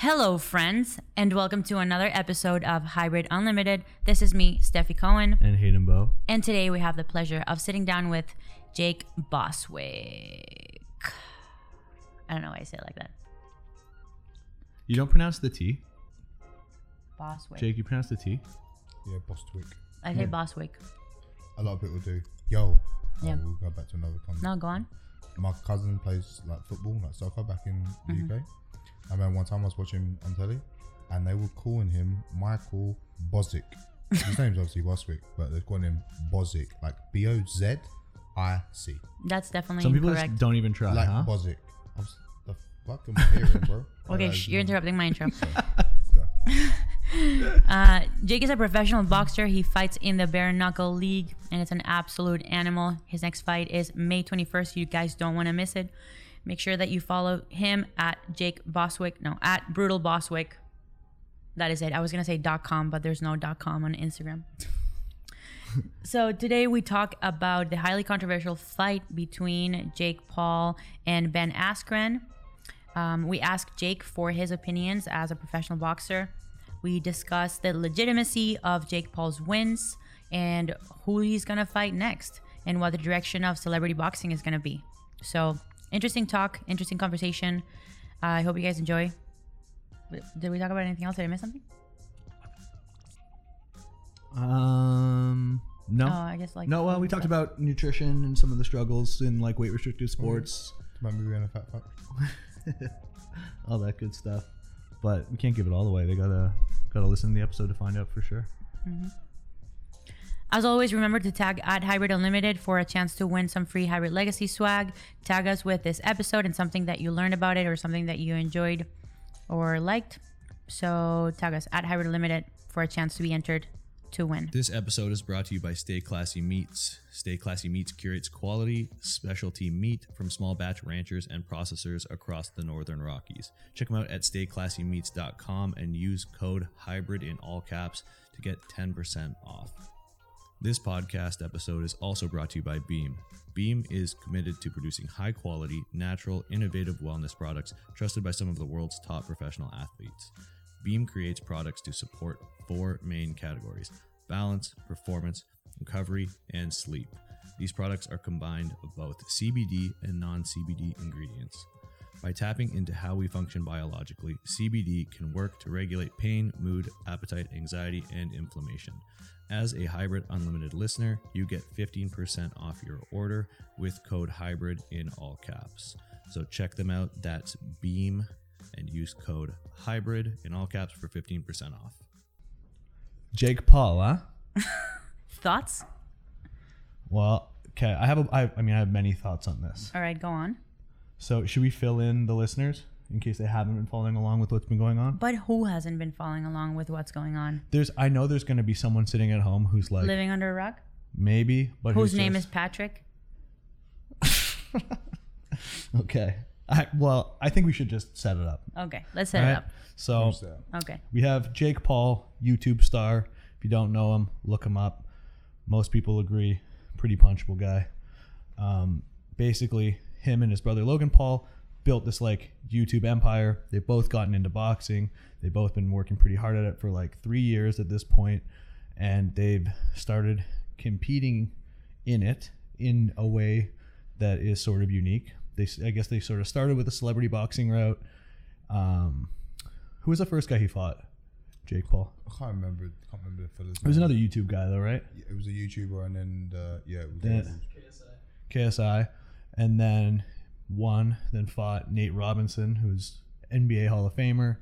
Hello, friends, and welcome to another episode of Hybrid Unlimited. This is me, Stefi Cohen, and Hayden Bow. and today we have the pleasure of sitting down with Jake Boswick. I don't know why I say it like that. You don't pronounce the T, Boswick. Jake. You pronounce the T. Yeah, Bostwick. I say Boswick. A lot of people do. Yo. Yeah. Oh, we'll go back to another comment. No, go on. My cousin plays like football, like soccer, back in the Mm-hmm. UK. I remember one time I was watching on telly, and they were calling him Michael Bozic. His name's obviously Boswick, but they're calling him Bozic, like B O Z I C, That's definitely Some people incorrect. just don't even try, like huh? Bozic. I was, the fuck am I hearing, bro? Okay, sh- you're interrupting my intro. go. Uh, Jake is a professional boxer. He fights in the bare knuckle league, and it's an absolute animal. His next fight is May 21st. You guys don't want to miss it. Make sure that you follow him at Jake Boswick. No, at Brutal Boswick. That is it. I was gonna say .com, but there's no .com on Instagram. so today we talk about the highly controversial fight between Jake Paul and Ben Askren. Um, we ask Jake for his opinions as a professional boxer. We discuss the legitimacy of Jake Paul's wins and who he's going to fight next and what the direction of celebrity boxing is going to be. So, interesting talk, interesting conversation. Uh, I hope you guys enjoy. Did we talk about anything else? Did I miss something? Um, no, Oh, I guess like no. Well, we talked about nutrition and some of the struggles in like weight restricted sports, Remember we were in a fat fuck? all that good stuff. But we can't give it all away. They gotta gotta listen to the episode to find out for sure. As always, remember to tag at Hybrid Unlimited for a chance to win some free Hybrid Legacy swag. Tag us with this episode and something that you learned about it or something that you enjoyed or liked. So tag us at Hybrid Unlimited for a chance to be entered to win. This episode is brought to you by Stay Classy Meats. Stay Classy Meats curates quality, specialty meat from small batch ranchers and processors across the Northern Rockies. Check them out at stayclassymeats.com and use code HYBRID in all caps to get 10% off. This podcast episode is also brought to you by Beam. Beam is committed to producing high quality, natural, innovative wellness products trusted by some of the world's top professional athletes. Beam creates products to support four main categories balance, performance, recovery, and sleep. These products are combined of both CBD and non CBD ingredients. By tapping into how we function biologically, CBD can work to regulate pain, mood, appetite, anxiety, and inflammation. As a Hybrid Unlimited listener, you get 15% off your order with code HYBRID in all caps. So check them out. That's Beam and use code HYBRID in all caps for 15% off. Jake Paul, huh? Thoughts? Well, okay. I have a. I, I mean, I have many thoughts on this. All right, go on. So, should we fill in the listeners in case they haven't been following along with what's been going on? But who hasn't been following along with what's going on? There's. I know there's going to be someone sitting at home who's like Living under a rock? maybe, but Whose name just- is Patrick? Okay. I, well, I think we should just set it up. Okay, let's set All it up. So Okay. we have Jake Paul, YouTube star. If you don't know him, look him up. Most people agree, pretty punchable guy. Um, basically, him and his brother Logan Paul built this like YouTube empire. They've both gotten into boxing. They've both been working pretty hard at it for like three years at this point, and they've started competing in it in a way that is sort of unique. They, I guess, they sort of started with a celebrity boxing route. Um, who was the first guy he fought? Jake Paul. I can't remember. Can't remember the fella's It was another YouTube guy though, right? It was a YouTuber, and then the, yeah, it was, Then- KSI, and then won. Then fought Nate Robinson, who's NBA Hall of Famer.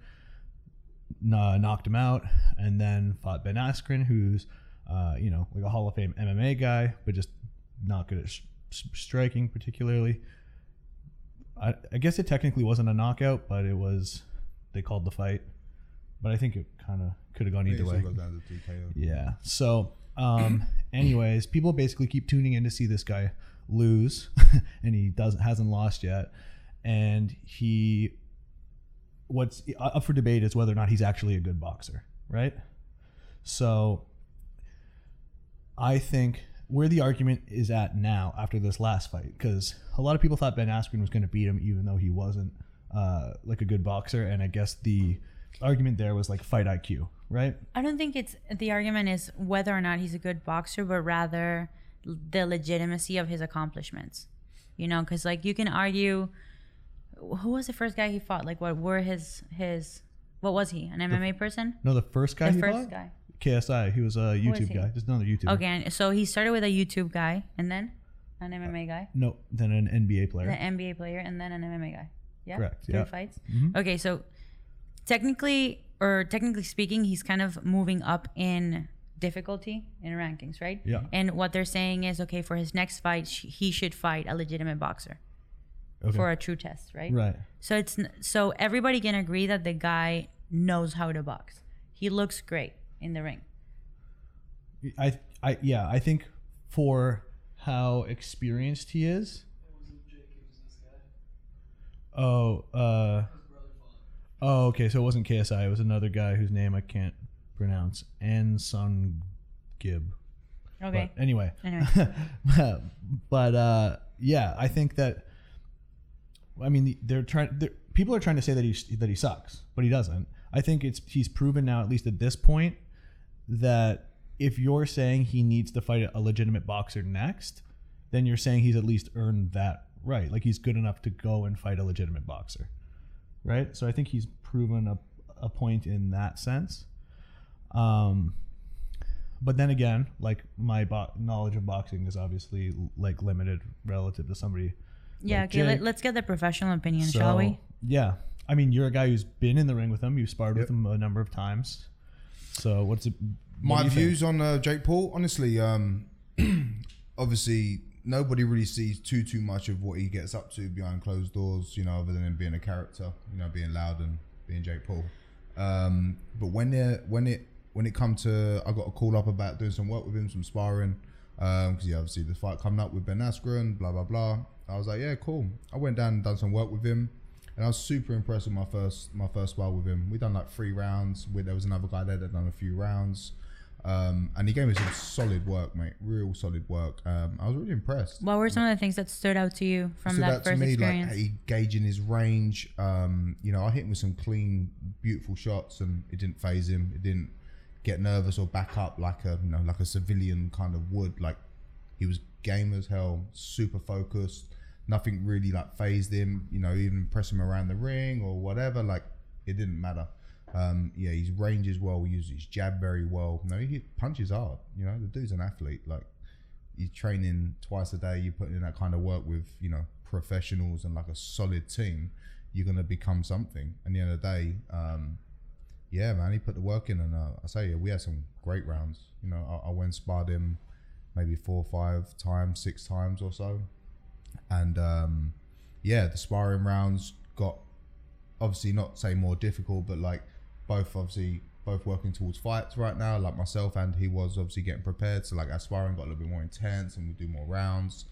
Kn- knocked him out, and then fought Ben Askren, who's uh, you know like a Hall of Fame MMA guy, but just not good at sh- striking particularly. I, I guess it technically wasn't a knockout, but it was. They called the fight, but I think it kind of could have gone either way. Yeah. So, um, anyways, people basically keep tuning in to see this guy lose, and he doesn't hasn't lost yet. And he, what's up for debate is whether or not he's actually a good boxer, right? So, I think where the argument is at now after this last fight, because a lot of people thought Ben Askren was going to beat him, even though he wasn't uh, like a good boxer, and I guess the argument there was like fight IQ, right? I don't think it's the argument is whether or not he's a good boxer, but rather the legitimacy of his accomplishments. You know, because like you can argue, who was the first guy he fought? Like, what were his his? What was he? An MMA person? No, the first guy The he first fought? guy. KSI. He was a YouTube guy. Just another YouTuber. Okay, so he started with a YouTube guy, and then an MMA guy, No, then an NBA player. an NBA player, and then an MMA guy. Yeah, Correct, Three yeah. fights. Mhm. Okay, so technically, or technically speaking, he's kind of moving up in difficulty in rankings, right? Yeah. And what they're saying is, okay, for his next fight, sh- he should fight a legitimate boxer Okay. for a true test, right? right. So it's n- so everybody can agree that the guy knows how to box. He looks great in the ring. I, I, yeah, I think for how experienced he is. It wasn't Jake, he was this guy? Oh, uh, oh, okay. So it wasn't KSI. It was another guy whose name I can't pronounce. Anson Gib. Okay. But anyway, Anyway. but uh, yeah, I think that. I mean, they're trying. They're, people are trying to say that he that he sucks, but he doesn't. I think it's he's proven now, at least at this point, that if you're saying he needs to fight a legitimate boxer next, then you're saying he's at least earned that right. Like he's good enough to go and fight a legitimate boxer, right? So I think he's proven a a point in that sense. Um, but then again, like my bo- knowledge of boxing is obviously like limited relative to somebody. yeah. like Okay. Let, Jake. let's get the professional opinion, shall we? Yeah, I mean, you're a guy who's been in the ring with him. You've sparred with Yep. him a number of times. So what's it? what My do you think? views on uh, Jake Paul, honestly, um, obviously nobody really sees too too much of what he gets up to behind closed doors. You know, other than him being a character. You know, being loud and being Jake Paul. Um, but when it when it when it come to, I got a call up about doing some work with him, some sparring. Because yeah, obviously the fight coming up with Ben Askren, blah blah blah. I was like, yeah, cool. I went down and done some work with him. And I was super impressed with my first my first spar with him. We done like three rounds. With there was another guy there that done a few rounds, um, and he gave me some solid work, mate. Real solid work. Um, I was really impressed. What were some of the things that stood out to you from that first me experience? like he gauging his range. Um, you know, I hit him with some clean, beautiful shots, and it didn't phase him. It didn't get nervous or back up like a you know like a civilian kind of would. Like he was game as hell, super focused. Nothing really like phased him. You know, even press him around the ring or whatever. Like it didn't matter. Um, yeah, his range as well. He uses his jab very well. No, he punches hard. You know, the dude's an athlete. Like you're training twice a day, you're putting in that kind of work with, you know, professionals and like a solid team, you're going to become something. And the end of the day, um, yeah, man, he put the work in. And uh, I say, yeah, we had some great rounds. You know, I, I went sparred him maybe four or five times, six times or so. And um, yeah, the sparring rounds got obviously not say more difficult, but like both obviously both working towards fights right now, like myself and he was obviously getting prepared. So like our sparring got a little bit more intense and we do more rounds.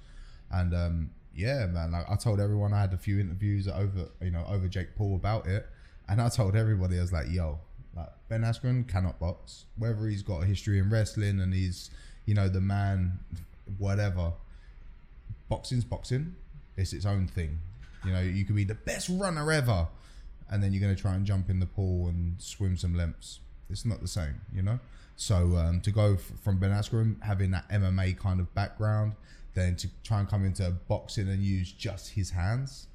And um, yeah, man, like I told everyone I had a few interviews over you know over Jake Paul about it, and I told everybody I was like, yo, like Ben Askren cannot box, whether he's got a history in wrestling and he's you know the man, whatever. Boxing's boxing. It's its own thing. You know, you could be the best runner ever, and then you're going to try and jump in the pool and swim some lengths. It's not the same, you know. So um, to go f- from Ben Askren having that MMA kind of background, then to try and come into boxing and use just his hands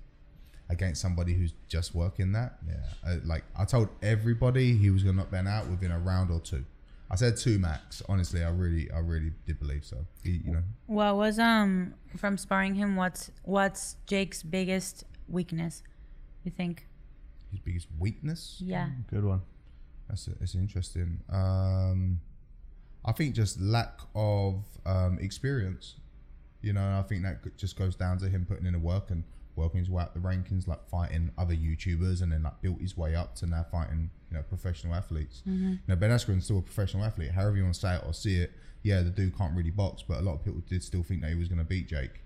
against somebody who's just working that, yeah. Uh, like I told everybody, he was going to knock Ben out within a round or two. I said two max. Honestly, I really, I really did believe so. He, you know, Well, was um from sparring him? What's what's Jake's biggest weakness? You think? his biggest weakness. Yeah. Good one. That's it's interesting. Um, I think just lack of um, experience. You know, I think that just goes down to him putting in the work and working his way up the rankings, like fighting other YouTubers, and then like built his way up to now fighting you know professional athletes. You know, Ben Askren's still a professional athlete. However you want to say it or see it, yeah, the dude can't really box, but a lot of people did still think that he was going to beat Jake,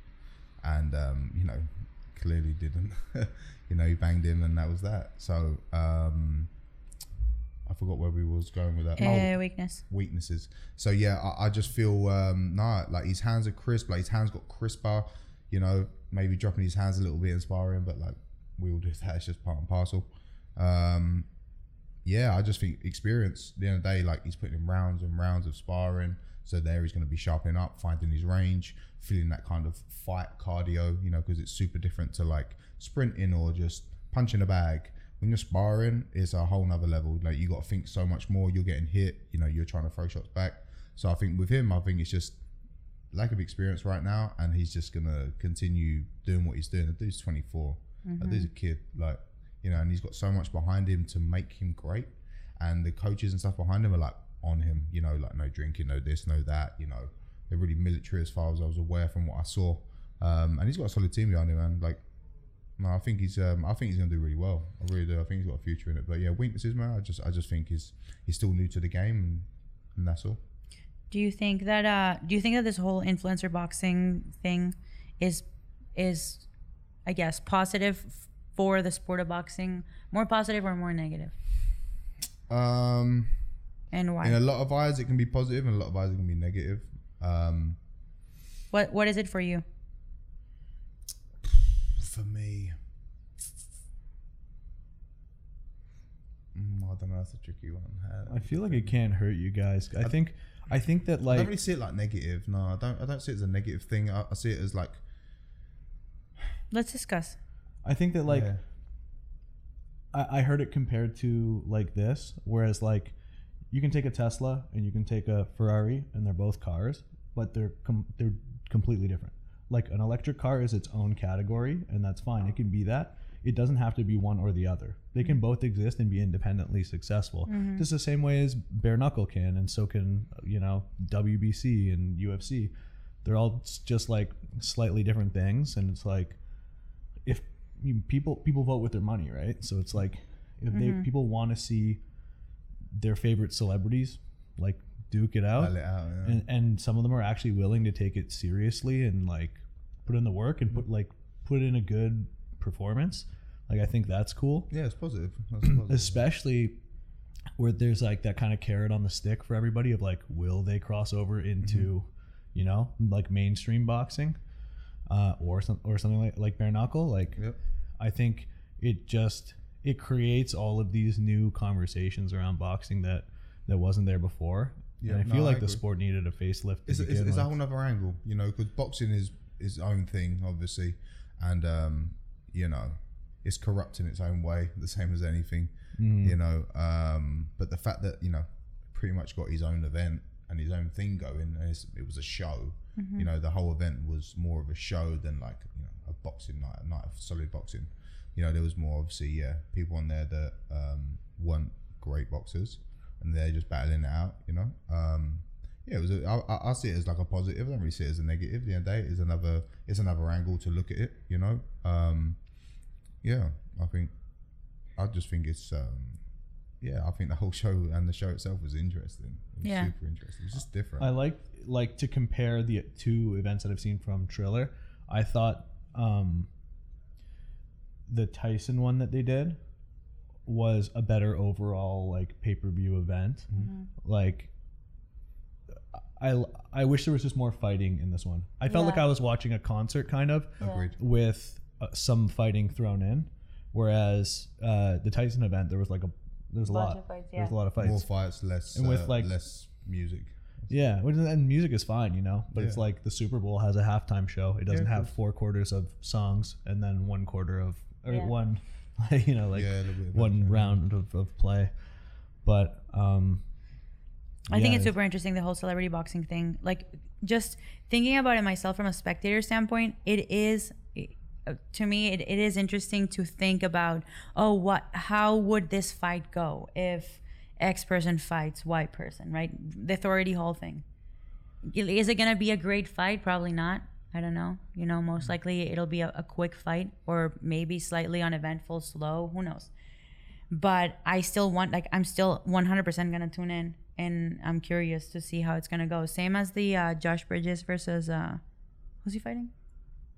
and um, you know, clearly didn't. you know, he banged him, and that was that. So. Um, I forgot where we was going with that. Oh, Uh, weakness. weaknesses. So yeah, I, I just feel um nah, like his hands are crisp, like his hands got crisper, you know, maybe dropping his hands a little bit inspiring, but like we all do that. It's just part and parcel. Um, yeah, I just think experience. At the end of the day, like he's putting in rounds and rounds of sparring. So there he's going to be sharpening up, finding his range, feeling that kind of fight cardio, you know, because it's super different to like sprinting or just punching a bag. When you're sparring, it's a whole nother level. Like you got to think so much more. You're getting hit, you know, you're trying to throw shots back. So I think with him, I think it's just lack of experience right now, and he's just gonna continue doing what he's doing. The dude's 24. The dude's a kid, like you know, and he's got so much behind him to make him great. And the coaches and stuff behind him are like on him, you know, like no drinking, no this, no that. You know, they're really military as far as I was aware from what I saw. Um, and he's got a solid team behind him, man. Like, no, I think he's, um, I think he's gonna do really well. I really do. I think he's got a future in it. But yeah, weaknesses, man. I just, I just think he's, he's still new to the game, and, and that's all. Do you think that uh do you think that this whole influencer boxing thing is is I guess positive for the sport of boxing? More positive or more negative? Um, And why? in a lot of eyes, it can be positive, and a lot of eyes, it can be negative. Um, what what is it for you? for me, mm, I don't know. That's a tricky one. I feel like it can't hurt you guys. I think I think that like I like don't really see it like negative. No, I don't. I don't see it as a negative thing. I, I see it as like Let's discuss. I think that like yeah. I, I heard it compared to like this, whereas like you can take a Tesla and you can take a Ferrari, and they're both cars, but they're com- they're completely different. Like an electric car is its own category, and that's fine. It can be that. It doesn't have to be one or the other. They can mm-hmm. both exist and be independently successful. Mm-hmm. Just the same way as bare knuckle can, and so can you know WBC and UFC. They're all just like slightly different things, and it's like if you, people people vote with their money, right? So it's like if they mm-hmm. people want to see their favorite celebrities like duke it out, it out, yeah. and and some of them are actually willing to take it seriously and like put in the work and put like put in a good performance. Like I think that's cool, yeah, it's positive. That's positive. especially where there's like that kind of carrot on the stick for everybody of like, will they cross over into, you know, like mainstream boxing, uh, or some or something like like bare knuckle, like. Yep. I think it just it creates all of these new conversations around boxing that that wasn't there before. Yeah, and I no, feel I like the sport needed a facelift. It's, it's, begin it's a whole other angle, you know, because boxing is its own thing, obviously, and um, you know, it's corrupt in its own way, the same as anything, Mm. you know. Um, but the fact that you know, pretty much got his own event and his own thing going, and it's, it was a show. You know, the whole event was more of a show than like you know a boxing night, a night of solid boxing. You know, there was more obviously, yeah, people on there that um, weren't great boxers, and they're just battling it out. You know, um, yeah, it was. A, I, I- I see it as like a positive. I don't really see it as a negative. At the end of the day, it's another. It's another angle to look at it. You know. Um, yeah, I think. I just think it's. Um, yeah, I think the whole show and the show itself was interesting. It was Yeah. super interesting. It's just different. I like like to compare the two events that I've seen from Triller. I thought um, the Tyson one that they did was a better overall like pay per view event. Like I I wish there was just more fighting in this one. I felt like I was watching a concert kind of Agreed. with some fighting thrown in, whereas uh, the Tyson event there was like a there's a Bunch lot of fights, there's yeah. a lot of fights. More fights, less. And with, uh, like- less music. Yeah, and music is fine, you know, but it's like the Super Bowl has a halftime show. It doesn't Yeah, have four quarters of songs and then one quarter of or Yeah. one, you know, like Yeah, a little bit of one round of, of play. But um, I think it's super interesting the whole celebrity boxing thing. Like just thinking about it myself from a spectator standpoint, it is uh, to me it, it is interesting to think about oh what how would this fight go if X person fights Y person, right? The authority hall thing. Is it gonna be a great fight? Probably not. I don't know. You know, most likely it'll be a, a quick fight or maybe slightly uneventful, slow. Who knows? but I still want like I'm still 100% gonna tune in and I'm curious to see how it's gonna go. Same as the uh, Josh Bridges versus uh, who's he fighting?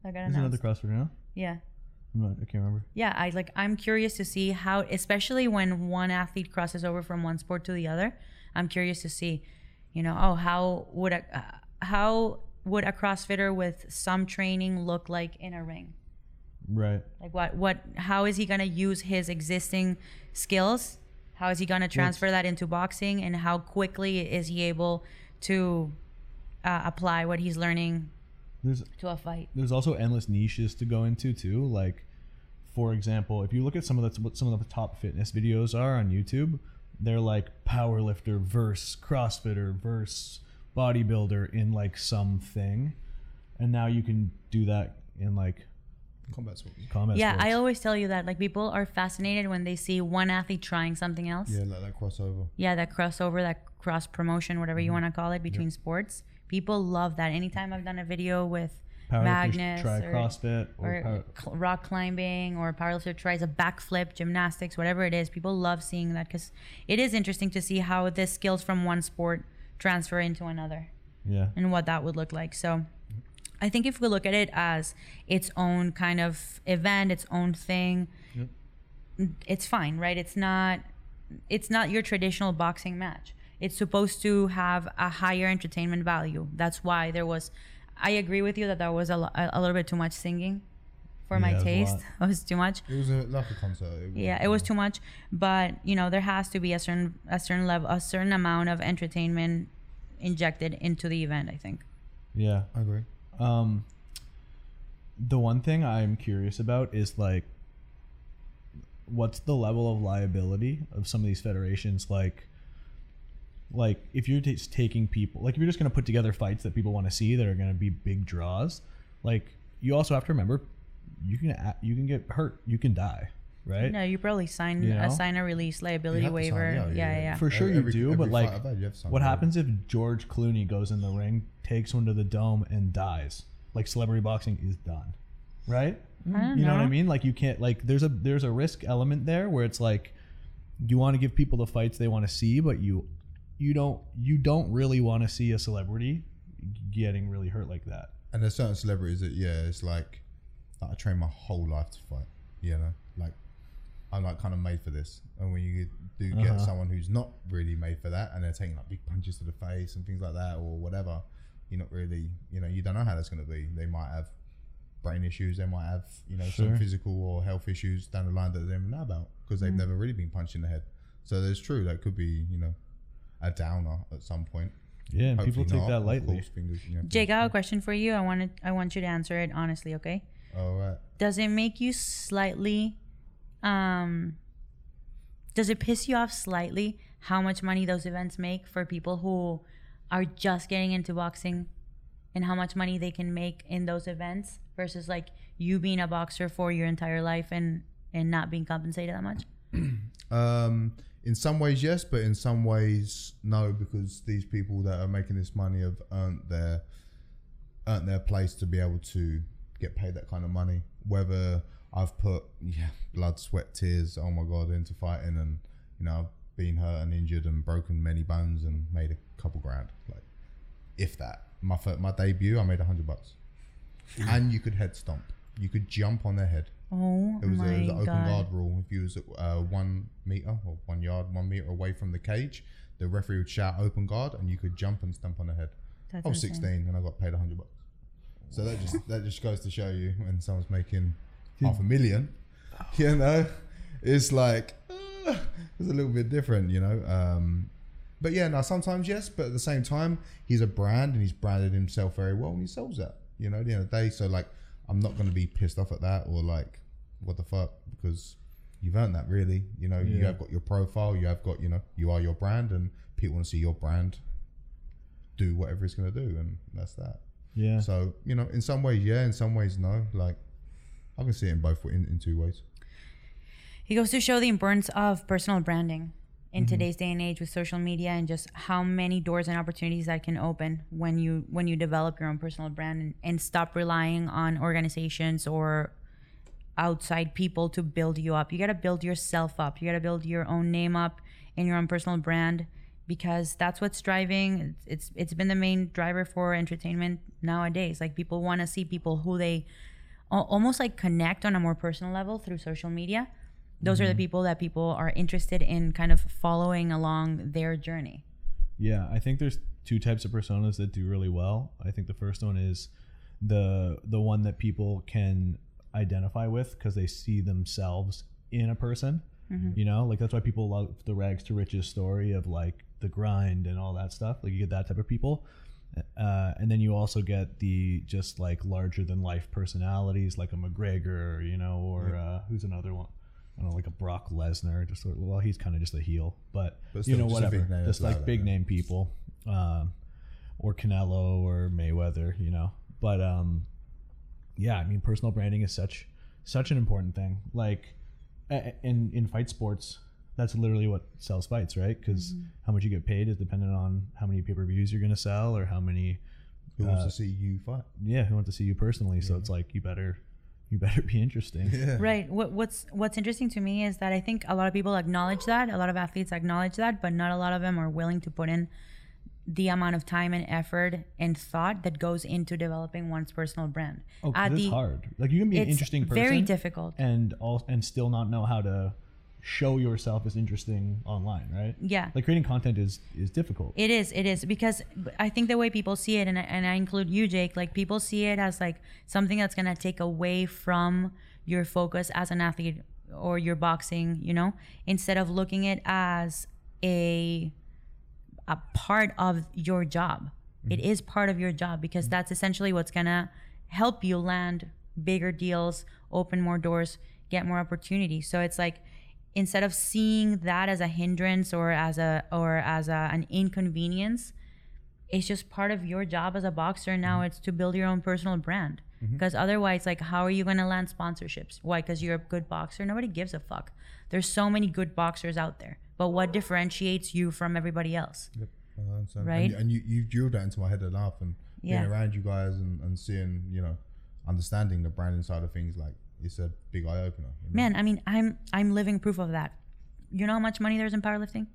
That got is another announced. CrossFit now? Yeah, I'm not, I can't remember. yeah. I like I'm curious to see how, especially when one athlete crosses over from one sport to the other. I'm curious to see, you know, oh how would a uh, how would a CrossFitter with some training look like in a ring? Right. Like what what how is he going to use his existing skills? How is he going to transfer that into boxing and how quickly is he able to uh, apply what he's learning There's to a fight? there's also endless niches to go into too. Like, for example, if you look at some of the what some of the top fitness videos are on YouTube, they're like powerlifter versus CrossFitter versus bodybuilder in like something, and now you can do that in like Combat sports. combat. yeah, sports. I always tell you that like people are fascinated when they see one athlete trying something else. Yeah, like that crossover. yeah that crossover that cross promotion whatever you mm-hmm. want to call it between sports people love that anytime i've done a video with magnus try or, CrossFit or, or rock climbing or powerlifter tries a backflip gymnastics whatever it is people love seeing that because it is interesting to see how the skills from one sport transfer into another yeah. and what that would look like. So I think if we look at it as its own kind of event, its own thing, it's fine, right? It's not it's not your traditional boxing match. It's supposed to have a higher entertainment value. That's why there was I agree with you that there was a, lo- a, a little bit too much singing for Yeah, my it taste. lot. It was too much. It was a, like a concert. It was, Yeah, it was too much, but you know there has to be a certain a certain level, a certain amount of entertainment injected into the event. I think. Yeah. I agree. Um, the one thing I'm curious about is like, what's the level of liability of some of these federations? Like, like if you're just taking people, like if you're just going to put together fights that people want to see that are going to be big draws, like you also have to remember, you can you can get hurt, you can die, right? No, you probably sign You a sign a release liability have to sign- waiver. yeah, yeah, yeah. For sure you do, but like, fight I've had, you have to sign what a happens if George Clooney goes in the ring, takes one to the dome, and dies? Like celebrity boxing is done, right? I don't You know what I mean? Like you can't like there's a there's a risk element there where it's like you want to give people the fights they want to see, but you you don't you don't really want to see a celebrity getting really hurt like that. And there's certain celebrities that yeah, it's like, like I trained my whole life to fight. You know, like I'm like kind of made for this. And when you do get Uh-huh. someone who's not really made for that, and they're taking like big punches to the face and things like that, or whatever, you're not really, you know, you don't know how that's going to be. They might have brain issues. They might have, you know, Sure. some physical or health issues down the line that they don't know about because they've never really been punched in the head. So there's true that could be, you know, a downer at some point. Yeah, and people take not, that of lightly. course, fingers, you know, Jake, I have a question for you. I wanted I want you to answer it honestly, okay? crossed. All right. Does it make you slightly um does it piss you off slightly how much money those events make for people who are just getting into boxing and how much money they can make in those events versus like you being a boxer for your entire life and and not being compensated that much? Um, in some ways, yes, but in some ways, no, because these people that are making this money have earned their earned their place to be able to get paid that kind of money. Whether I've put yeah blood, sweat, tears, oh my god, into fighting, and you know I've been hurt and injured and broken many bones and made a couple grand, like if that. My my debut, I made a hundred bucks, mm. and you could head stomp. You could jump on their head. Oh It was, my a, it was an open god. guard rule. If you was uh, one meter or one yard, one meter away from the cage, the referee would shout "open guard" and you could jump and stomp on the head. That's I was insane. 16 and I got paid hundred bucks. So that just that just goes to show you when someone's making half a million, you know, it's like uh, it's a little bit different, you know. Um, but yeah, now sometimes yes, but at the same time, he's a brand and he's branded himself very well and he sells that, you know. At the end of the day, so like, I'm not going to be pissed off at that or like, what the fuck, because you've earned that, really. You know, you have got your profile, you have got, you know, you are your brand, and people want to see your brand do whatever it's going to do, and that's that. Yeah. So you know, in some ways, yeah, in some ways, no. Like, I can see it in both in, in two ways. He goes to show the importance of personal branding in Mm-hmm. today's day and age with social media and just how many doors and opportunities that can open when you when you develop your own personal brand and, and stop relying on organizations or outside people to build you up. You got to build yourself up. You got to build your own name up and your own personal brand because that's what's driving it's it's been the main driver for entertainment nowadays. Like people want to see people who they almost like connect on a more personal level through social media. Those are the people that people are interested in kind of following along their journey. Yeah, I think there's two types of personas that do really well. I think the first one is the the one that people can identify with because they see themselves in a person. You know, like that's why people love the rags to riches story of like the grind and all that stuff. Like you get that type of people. Uh, and then you also get the just like larger than life personalities like a McGregor, you know, or uh, who's another one? I don't know, like a Brock Lesnar. Just sort of- well, he's kind of just a heel, but, But you know, just whatever, name just like loud, big yeah. name people, um, or Canelo or Mayweather, you know. But um, yeah, I mean, personal branding is such such an important thing. Like a- a- in in fight sports, that's literally what sells fights, right? Because how much you get paid is dependent on how many pay per views you're going to sell or how many. Who wants uh, to see you fight? Yeah, who wants to see you personally? So it's like you better you better be interesting. Yeah. Right. What, what's what's interesting to me is that I think a lot of people acknowledge that. A lot of athletes acknowledge that, but not a lot of them are willing to put in the amount of time and effort and thought that goes into developing one's personal brand. Oh, 'cause At it's the- hard. Like you can be an interesting person, very difficult. and all and still not know how to show yourself as interesting online, right? Yeah. Like creating content is is difficult. It is. It is because I think the way people see it, and I, and I include you, Jake. Like people see it as like something that's gonna take away from your focus as an athlete or your boxing. You know, instead of looking it as a a part of your job. Mm-hmm. It is part of your job because mm-hmm. that's essentially what's gonna help you land bigger deals, open more doors, get more opportunities. So it's like instead of seeing that as a hindrance or as a or as a, an inconvenience, it's just part of your job as a boxer. Now mm-hmm. it's to build your own personal brand. Mm-hmm. Because otherwise, like, how are you going to land sponsorships? Why? Because you're a good boxer. Nobody gives a fuck. There's so many good boxers out there. But what differentiates you from everybody else? Yep, Right? And, you, and you, you drilled that into my head enough, and Yeah. being around you guys and, and seeing, you know, understanding the branding side of things, like it's a big eye opener. you know? Man, I mean, I'm I'm living proof of that. You know how much money there's in powerlifting?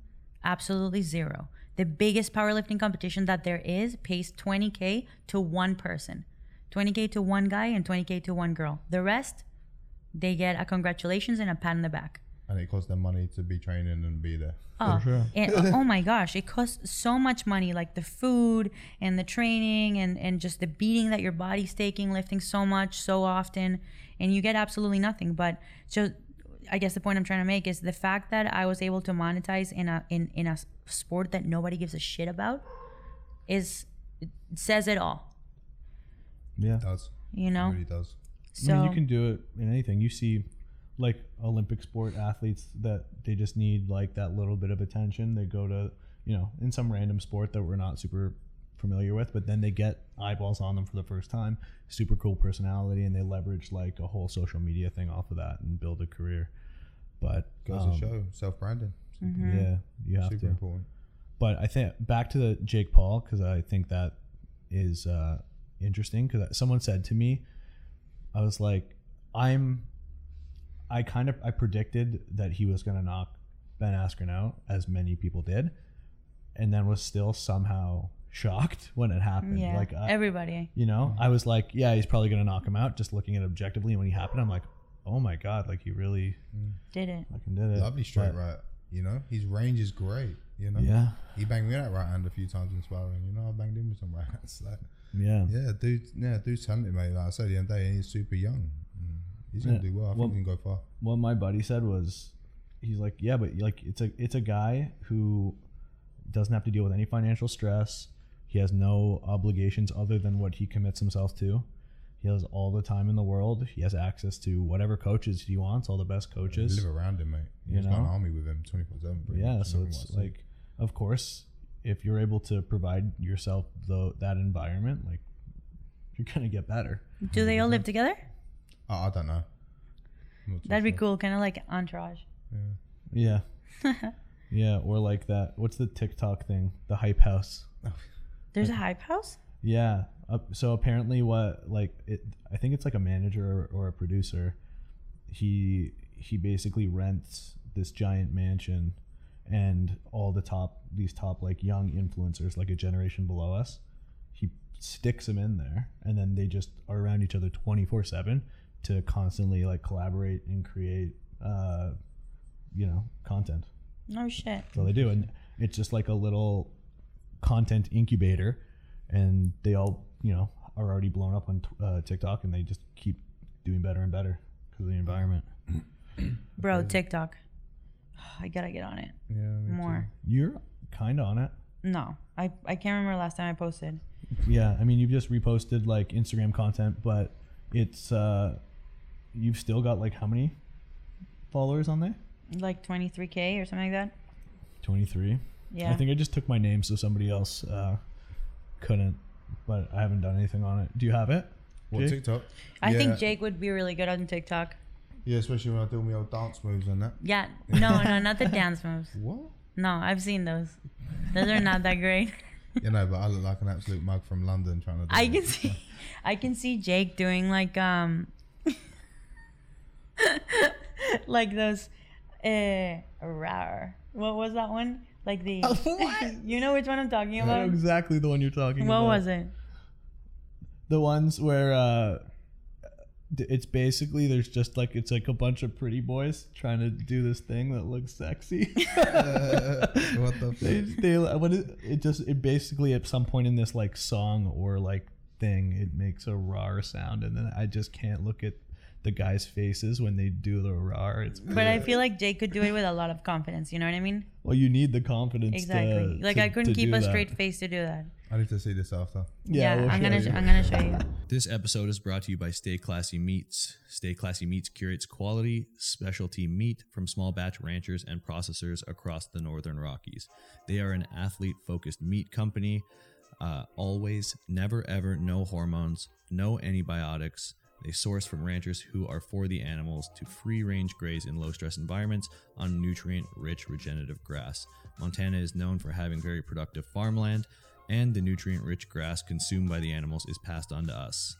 Absolutely zero. The biggest powerlifting competition that there is pays 20k to one person. 20k to one guy and 20k to one girl. The rest, they get a congratulations and a pat on the back. And it costs them money to be training and be there. Oh, sure. and, oh, oh my gosh, it costs so much money, like the food and the training and, and just the beating that your body's taking, lifting so much, so often, and you get absolutely nothing. But so I guess the point I'm trying to make is the fact that I was able to monetize in a in, in a sport that nobody gives a shit about is it says it all. Yeah. It does. You It know? really does. So I mean, you can do it in anything. You see, like Olympic sport athletes that they just need like that little bit of attention. They go to, you know, in some random sport that we're not super familiar with, but then they get eyeballs on them for the first time. Super cool personality, and they leverage like a whole social media thing off of that and build a career. But Goes um, to show self branding. yeah, you have Super to. important. But I think back to the Jake Paul because I think that is uh, interesting because someone said to me, I was like, I'm, I kind of I predicted that he was gonna knock Ben Askren out as many people did, and then was still somehow shocked when it happened. yeah, Like I, everybody. you know, I was like, yeah, he's probably gonna knock him out. Just looking at it objectively, and when he happened, I'm like, oh my god, like he really mm. Did it. fucking did it. Lovely straight But, right. You know, his range is great. You know, Yeah, he banged me that right hand a few times in sparring. You know, I banged him with some right hands. Like, yeah. yeah, dude, yeah, dude's talented, mate. Like I said the other day, and he's super young. He's gonna Yeah. do well. I Well- think he can go far. what my buddy said was he's like yeah but like it's a it's a guy who doesn't have to deal with any financial stress he has no obligations other than what he commits himself to he has all the time in the world he has access to whatever coaches he wants all the best coaches Live around him, mate. You He's got an know? army with him, twenty four seven. yeah so it's like of course if you're able to provide yourself the that environment like you're gonna get better Do they all live together? Oh, I don't know. I'm not too That'd be cool, kind of like Entourage. yeah yeah or like that what's the tiktok thing the hype house There's a hype house. Yeah. Uh, so apparently, what like it? I think it's like a manager or, or a producer. He he basically rents this giant mansion, and all the top these top like young influencers, like a generation below us. He sticks them in there, and then they just are around each other twenty four seven to constantly like collaborate and create, uh, you know, content. No shit. So they do, and it's just like a little content incubator, and they all you know are already blown up on uh, TikTok, and they just keep doing better and better because of the environment. Bro, TikTok. I gotta get on it Yeah. me too. more. You're kind of on it. No, I, I can't remember last time I posted. Yeah, I mean, you've just reposted like Instagram content, but it's uh, you've still got like how many followers on there? Like 23K or something like that. Twenty three. Yeah. I think I just took my name so somebody else uh, couldn't, but I haven't done anything on it. Do you have it? What Jake? TikTok? I yeah. think Jake would be really good on TikTok. Yeah, especially when I do my old dance moves and that. Yeah. No, no, not the dance moves. What? No, I've seen those. Those are not that great. You know, but I look like an absolute mug from London trying to. Do I can see I can see Jake doing like um like those uh rar. What was that one? Like the You know which one I'm talking I know about? exactly the one you're talking What about. What was it? The ones where uh, it's basically there's just like it's like a bunch of pretty boys trying to do this thing that looks sexy. what the they, fuck? they what it, it just it basically at some point in this like song or like thing it makes a rar sound and then I just can't look at the guys' faces when they do the rar. It's But I feel like Jake could do it with a lot of confidence, you know what I mean? well, you need the confidence. Exactly. To, like to- I couldn't to keep do a that. straight face to do that. I need to see this after. Yeah, we'll I'm show gonna you. sh- I'm gonna show you. This episode is brought to you by Stay Classy Meats. Stay Classy Meats curates quality, specialty meat from small batch ranchers and processors across the Northern Rockies. They are an athlete focused meat company. Uh, always, never, ever, no hormones, no antibiotics. They source from ranchers who are for the animals to free range graze in low stress environments on nutrient rich regenerative grass. Montana is known for having very productive farmland, and the nutrient rich grass consumed by the animals is passed on to us.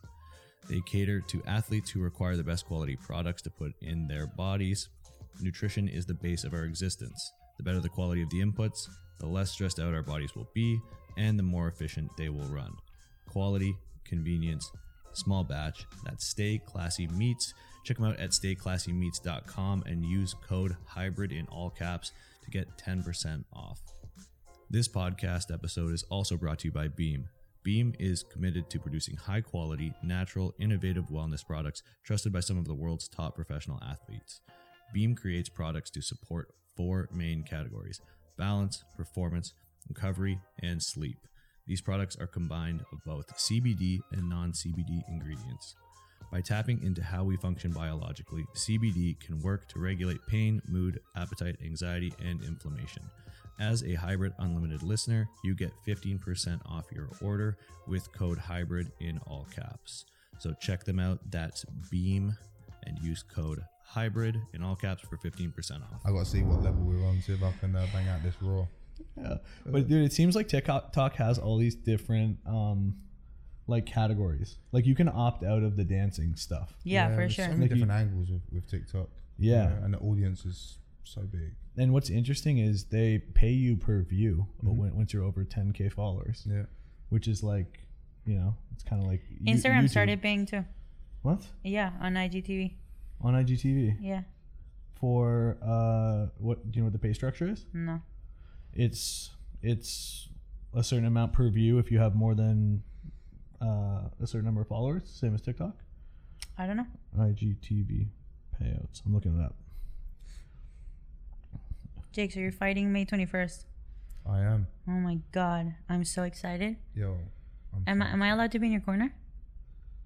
They cater to athletes who require the best quality products to put in their bodies. Nutrition is the base of our existence. The better the quality of the inputs, the less stressed out our bodies will be, and the more efficient they will run. Quality, convenience, small batch. That's Stay Classy Meats. Check them out at stayclassymeats.com and use code HYBRID in all caps to get 10% off. This podcast episode is also brought to you by Beam. Beam is committed to producing high quality, natural, innovative wellness products trusted by some of the world's top professional athletes. Beam creates products to support four main categories balance, performance, recovery, and sleep. These products are combined of both CBD and non CBD ingredients. By tapping into how we function biologically, CBD can work to regulate pain, mood, appetite, anxiety, and inflammation. As a Hybrid Unlimited listener, you get 15% off your order with code HYBRID in all caps. So check them out. That's Beam and use code HYBRID in all caps for 15% off. I got to see what level we're on, see if I can uh, bang out this raw. Yeah. But dude, it seems like TikTok has all these different um like categories. Like you can opt out of the dancing stuff. Yeah, for there's sure. So many Like you- different angles with, with TikTok. Yeah. you know, and the audience is so big. And what's interesting is they pay you per view when, once you're over 10k followers, Yeah. which is like, you know, it's kind of like you- Instagram YouTube. started paying too. what Yeah, on IGTV. on IGTV Yeah. for uh what do you know what the pay structure is? No. It's it's a certain amount per view if you have more than uh, a certain number of followers, same as TikTok. I don't know. IGTV payouts. I'm looking it up. Jake, so you're fighting May 21st. I am. Oh my god, I'm so excited. Yo. I'm Am I, am I allowed to be in your corner?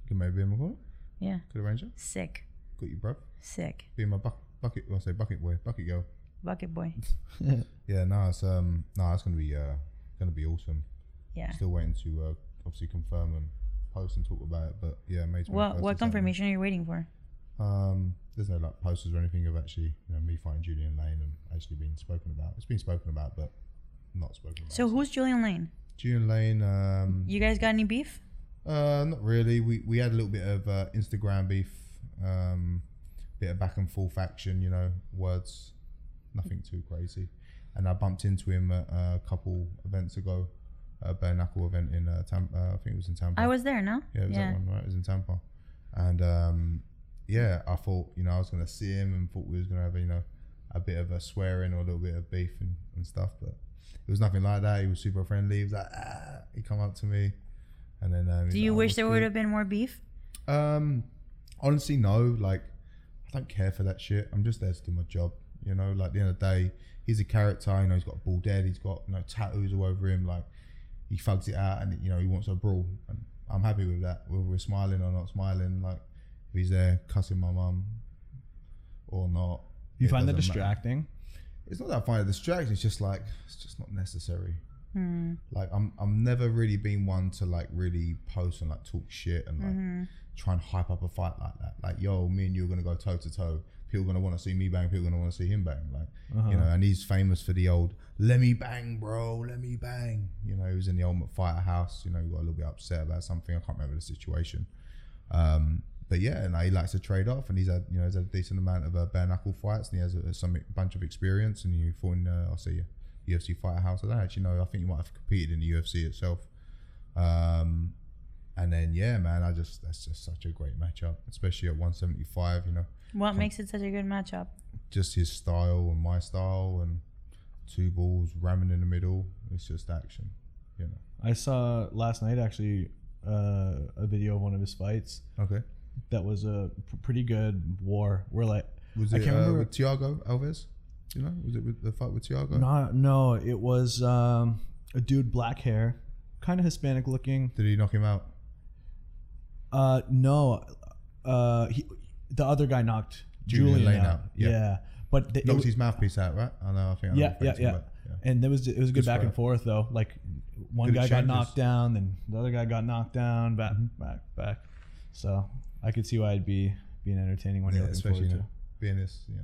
Can maybe be in my corner? Yeah. Could arrange it? Sick. Got you, bro. Sick. Be in my buck- bucket. Well, I say bucket boy, bucket girl. Bucket boy. Yeah, no, it's um, no, it's gonna be uh, gonna be awesome. Yeah. Still waiting to uh, obviously confirm and post and talk about it, but yeah, May 21st What is what happening. confirmation are you waiting for? Um, there's no like posters or anything of actually, you know, me fighting Julian Lane and actually being spoken about. It's been spoken about, but not spoken about. So who's Julian Lane? Julian Lane? Um, You guys got any beef? Uh, not really. We we had a little bit of uh, Instagram beef, um, bit of back and forth action. You know, words, nothing too crazy. And I bumped into him at a couple events ago, a bare knuckle event in uh, Tampa. Uh, I think it was in Tampa. I was there, no? Yeah, it was that one, right? It was in Tampa. And um, yeah, I thought, you know, I was going to see him and thought we was going to have, you know, a bit of a swearing or a little bit of beef and, and stuff. But it was nothing like that. He was super friendly. He was like, ah, he come up to me. And then, um, Do you "Oh, wish there good?" would have been more beef? Um, honestly, no. Like, I don't care for that shit. I'm just there to do my job. You know, like at the end of the day, he's a character. You know, he's got a bald head. He's got you know tattoos all over him. Like, he thugs it out, and you know he wants a brawl, and I'm happy with that. Whether we're smiling or not smiling, like if he's there cussing my mum or not. You find that doesn't matter. distracting? It's not that I find it distracting. It's just like it's just not necessary. Hmm. Like I'm I'm never really been one to like really post and like talk shit and like Mm-hmm. try and hype up a fight like that. Like yo, me and you are gonna go toe to toe. People gonna want to see me bang. People gonna want to see him bang. Like Uh-huh. you know, and he's famous for the old "Let me bang, bro. Let me bang." You know, he was in the Ultimate Fighter house. You know, he got a little bit upset about something. I can't remember the situation. Um, but yeah, and he likes to trade off, and he's had you know he's had a decent amount of uh, bare knuckle fights, and he has a, some bunch of experience. And you fought in, uh, I'll say, UFC Fighter House. I don't actually know. I think you might have competed in the UFC itself. Um, and then yeah, man, I just that's just such a great matchup, especially at 175. You know, What makes it such a good matchup? just his style and my style, and two balls ramming in the middle. It's just action. You know. I saw last night actually uh, a video of one of his fights Okay. that was a p- pretty good war. We're like Was I it can't uh, remember- with Tiago Alves? You know, was it with the fight with Tiago? not no, it was um, a dude black hair, kind of Hispanic looking. Did he knock him out? Uh, no, uh, he, the other guy knocked Julian Julian, Lane out. out, yeah. Yeah. but the, Knocked was- his mouthpiece out, right? I know. I think. I know yeah, yeah, you're yeah, And there was it was a good Good back and forth though. Like one Good guy got knocked down, then the other guy got knocked down, back, Mm-hmm. back, back. So I could see why it'd be being entertaining when Yeah, you're looking especially forward you know, being this, you know.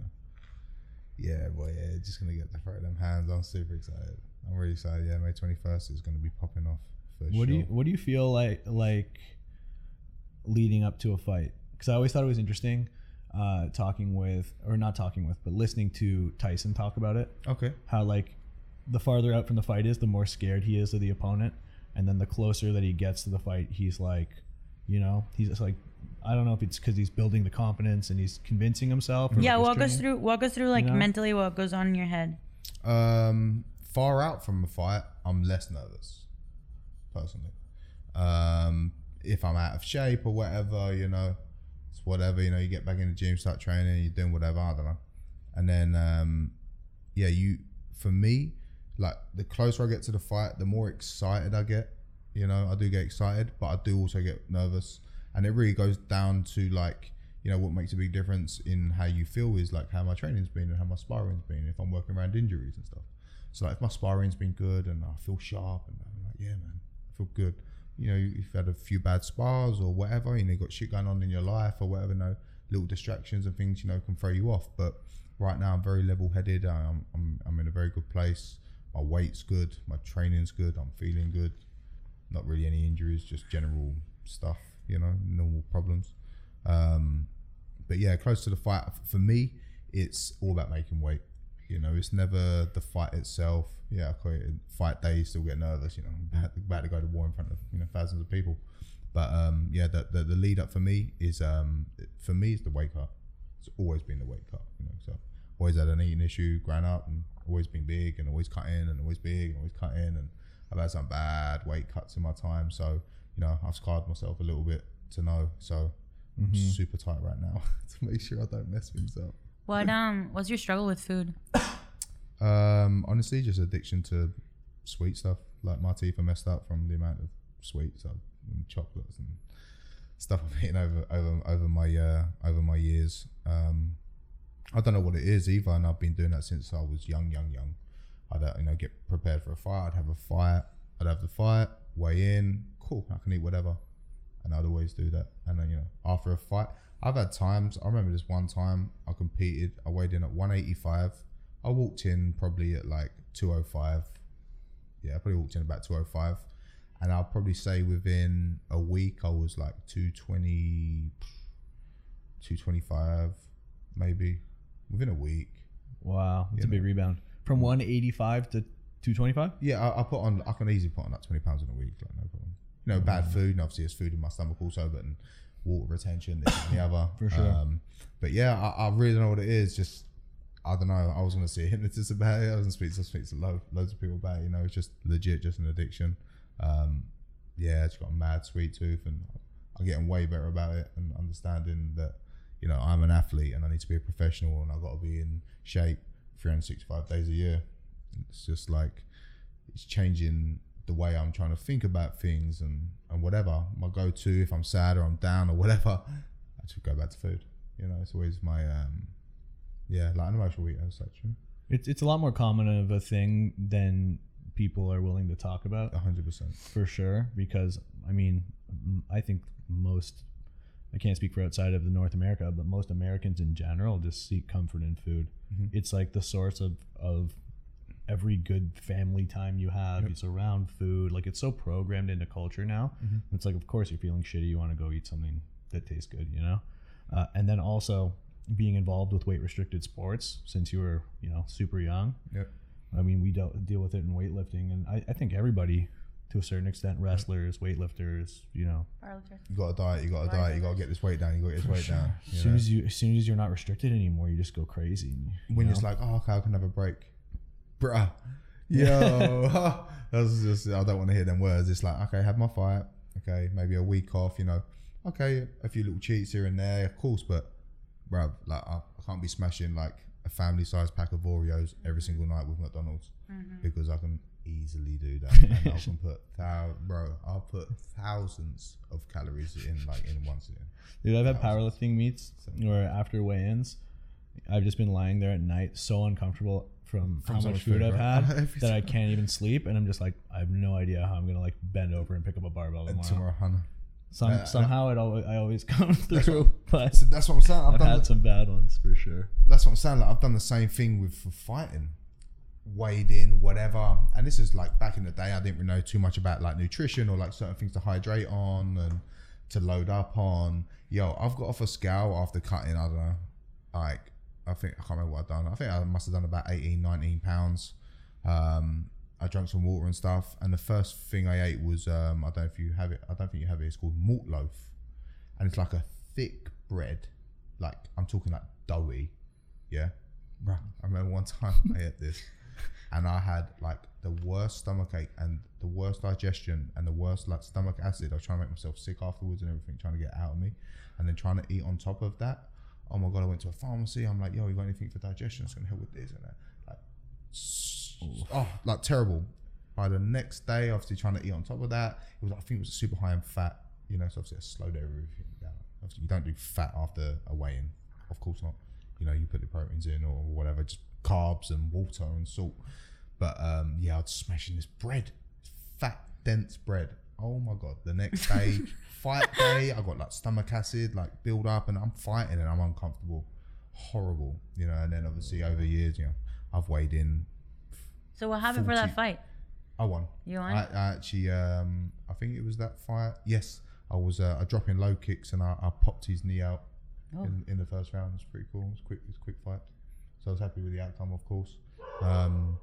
Yeah, boy, yeah, just gonna get to throw them hands. I'm super excited. I'm really excited. Yeah, May 21st is gonna be popping off for to. sure. What do you What do you feel like like leading up to a fight? Because I always thought it was interesting uh, talking with, or not talking with, but listening to Tyson talk about it. Okay. how like the farther out from the fight is, the more scared he is of the opponent, and then the closer that he gets to the fight, he's like, you know, he's just like, I don't know if it's because he's building the confidence and he's convincing himself. Or Yeah, if he's walk us through walk us through like know? mentally what goes on in your head. Um, far out from a fight, I'm less nervous, personally. Um, if I'm out of shape or whatever, you know, it's whatever. You know, you get back in the gym, start training, you're doing whatever. I don't know. And then, um, yeah, you. For me, like the closer I get to the fight, the more excited I get. You know, I do get excited, but I do also get nervous, and it really goes down to like. You know what makes a big difference in how you feel is like how my training's been and how my sparring's been. If I'm working around injuries and stuff, so like if my sparring's been good and I feel sharp and I'm like, yeah, man, I feel good. You know, you've had a few bad spars or whatever, you know, got shit going on in your life or whatever, no little distractions and things, you know, can throw you off. But right now I'm very level headed. I'm, I'm, I'm in a very good place. My weight's good. My training's good. I'm feeling good. Not really any injuries, just general stuff, you know, normal problems. Um, but yeah, close to the fight for me, it's all about making weight. You know, it's never the fight itself. Yeah, okay, fight day, you still get nervous. You know, about, about to go to war in front of you know thousands of people. But um, yeah, the, the the lead up for me is um for me it's the wake up. It's always been the wake up, You know, so always had an eating issue growing up, and always been big, and always cutting, and always big, and always cutting, and I've had some bad weight cuts in my time. So you know, I've scarred myself a little bit to know. So I'm super tight right now to make sure I don't mess things up. What um what's your struggle with food? Um, honestly, just addiction to sweet stuff. Like my teeth are messed up from the amount of sweets and chocolates and stuff I've eaten over over over my uh, over my years. Um, I don't know what it is either, and I've been doing that since I was young, young, young. I'd uh, you know get prepared for a fight. I'd have a fight. I'd have the fight, weigh in. Cool, I can eat whatever, and I'd always do that. And then you know after a fight, I've had times. I remember this one time I competed. I weighed in at 185. I walked in probably at like 205. Yeah, I probably walked in about 205. And I'll probably say within a week, I was like 220, 225, maybe. Within a week. Wow, that's You a big rebound from 185 to 225. Yeah, I, I put on, I can easily put on like 20 pounds in a week, like no problem. You know, bad food, and obviously there's food in my stomach also, but and water retention, this and the other. For sure. Um, but yeah, I, I really don't know what it is. Just, I don't know. I was going to see a hypnotist about it. I was going to speak to, speak to lo- loads of people about it. You know, it's just legit, just an addiction. Um, yeah, it's got a mad sweet tooth, and I'm getting way better about it and understanding that you know I'm an athlete and I need to be a professional and I've got to be in shape 365 days a year. It's just like it's changing the way I'm trying to think about things and and whatever my go-to if I'm sad or I'm down or whatever, I just go back to food. You know, it's always my um, yeah, like an emotional eater as such. It's it's a lot more common of a thing than people are willing to talk about hundred percent. for sure. Because I mean, I think most I can't speak for outside of the North America, but most Americans in general just seek comfort in food. It's like the source of of every good family time you have. It's around food. Like it's so programmed into culture now. It's like, of course, you're feeling shitty. You want to go eat something that tastes good, you know. Uh, and then also being involved with weight restricted sports since you were, you know, super young. Yep. I mean, we dealt, deal with it in weightlifting, and I, I think everybody, to a certain extent, wrestlers, weightlifters, you know, You got to diet. You got to diet. You got to get this weight down. You got to get this weight down. as soon know? as you, as soon as you're not restricted anymore, you just go crazy. you when know? it's like, oh, okay, I can have a break, bruh. Yo, that's just I don't want to hear them words. It's like, okay, have my fight. Okay, maybe a week off. You know, okay, a few little cheats here and there, of course, but bruh, like I, I can't be smashing like a family-sized pack of Oreos every mm-hmm. single night with McDonald's mm-hmm. because I can easily do that. and I can put thou, bro, I'll put thousands of calories in like in one sitting. Dude, I've had powerlifting meets where after weigh-ins, I've just been lying there at night, so uncomfortable from, From how so much much food food, I've right? had that I can't even sleep, and I'm just like, I have no idea how I'm gonna like bend over and pick up a barbell tomorrow. tomorrow, Hannah. Some, Uh, somehow it always I always come through, but So that's what I'm saying. I've, I've done had the- some bad ones for sure. that's what I'm saying. Like I've done the same thing with for fighting, wading, whatever. And this is like back in the day, I didn't really know too much about like nutrition or like certain things to hydrate on and to load up on. Yo, I've got off a scale after cutting. I don't know, like I think I can't remember what I've done. I think I must have done about 18, 19 pounds. Um, I drank some water and stuff, and the first thing I ate was um, I don't know if you have it. I don't think you have it. It's called malt loaf, and it's like a thick bread, like I'm talking like doughy, yeah. I remember one time I ate this, and I had like the worst stomach ache and the worst digestion and the worst like stomach acid. I was trying to make myself sick afterwards and everything, trying to get out of me, and then trying to eat on top of that. Oh my god! I went to a pharmacy. I'm like, yo, you got anything for digestion? It's gonna help with this and that. Like, s- oh, like terrible. By the next day, obviously trying to eat on top of that, it was I think it was super high in fat. You know, so obviously I slowed everything down. Obviously, you don't do fat after a weigh-in, of course not. You know, you put the proteins in or whatever, just carbs and water and salt. But um, yeah, I was smashing this bread, fat, dense bread. Oh my god! The next day, fight day, I got like stomach acid, like build up, and I'm fighting and I'm uncomfortable, horrible. You know, and then obviously over years, you know, I've weighed in. So what happened for that fight? I won. You won? I, I actually, um, I think it was that fight. Yes, I was uh, I dropping low kicks and I, I popped his knee out Oh. in, in the first round. It's pretty cool. It's quick. It's a quick fight. So I was happy with the outcome, of course. Um,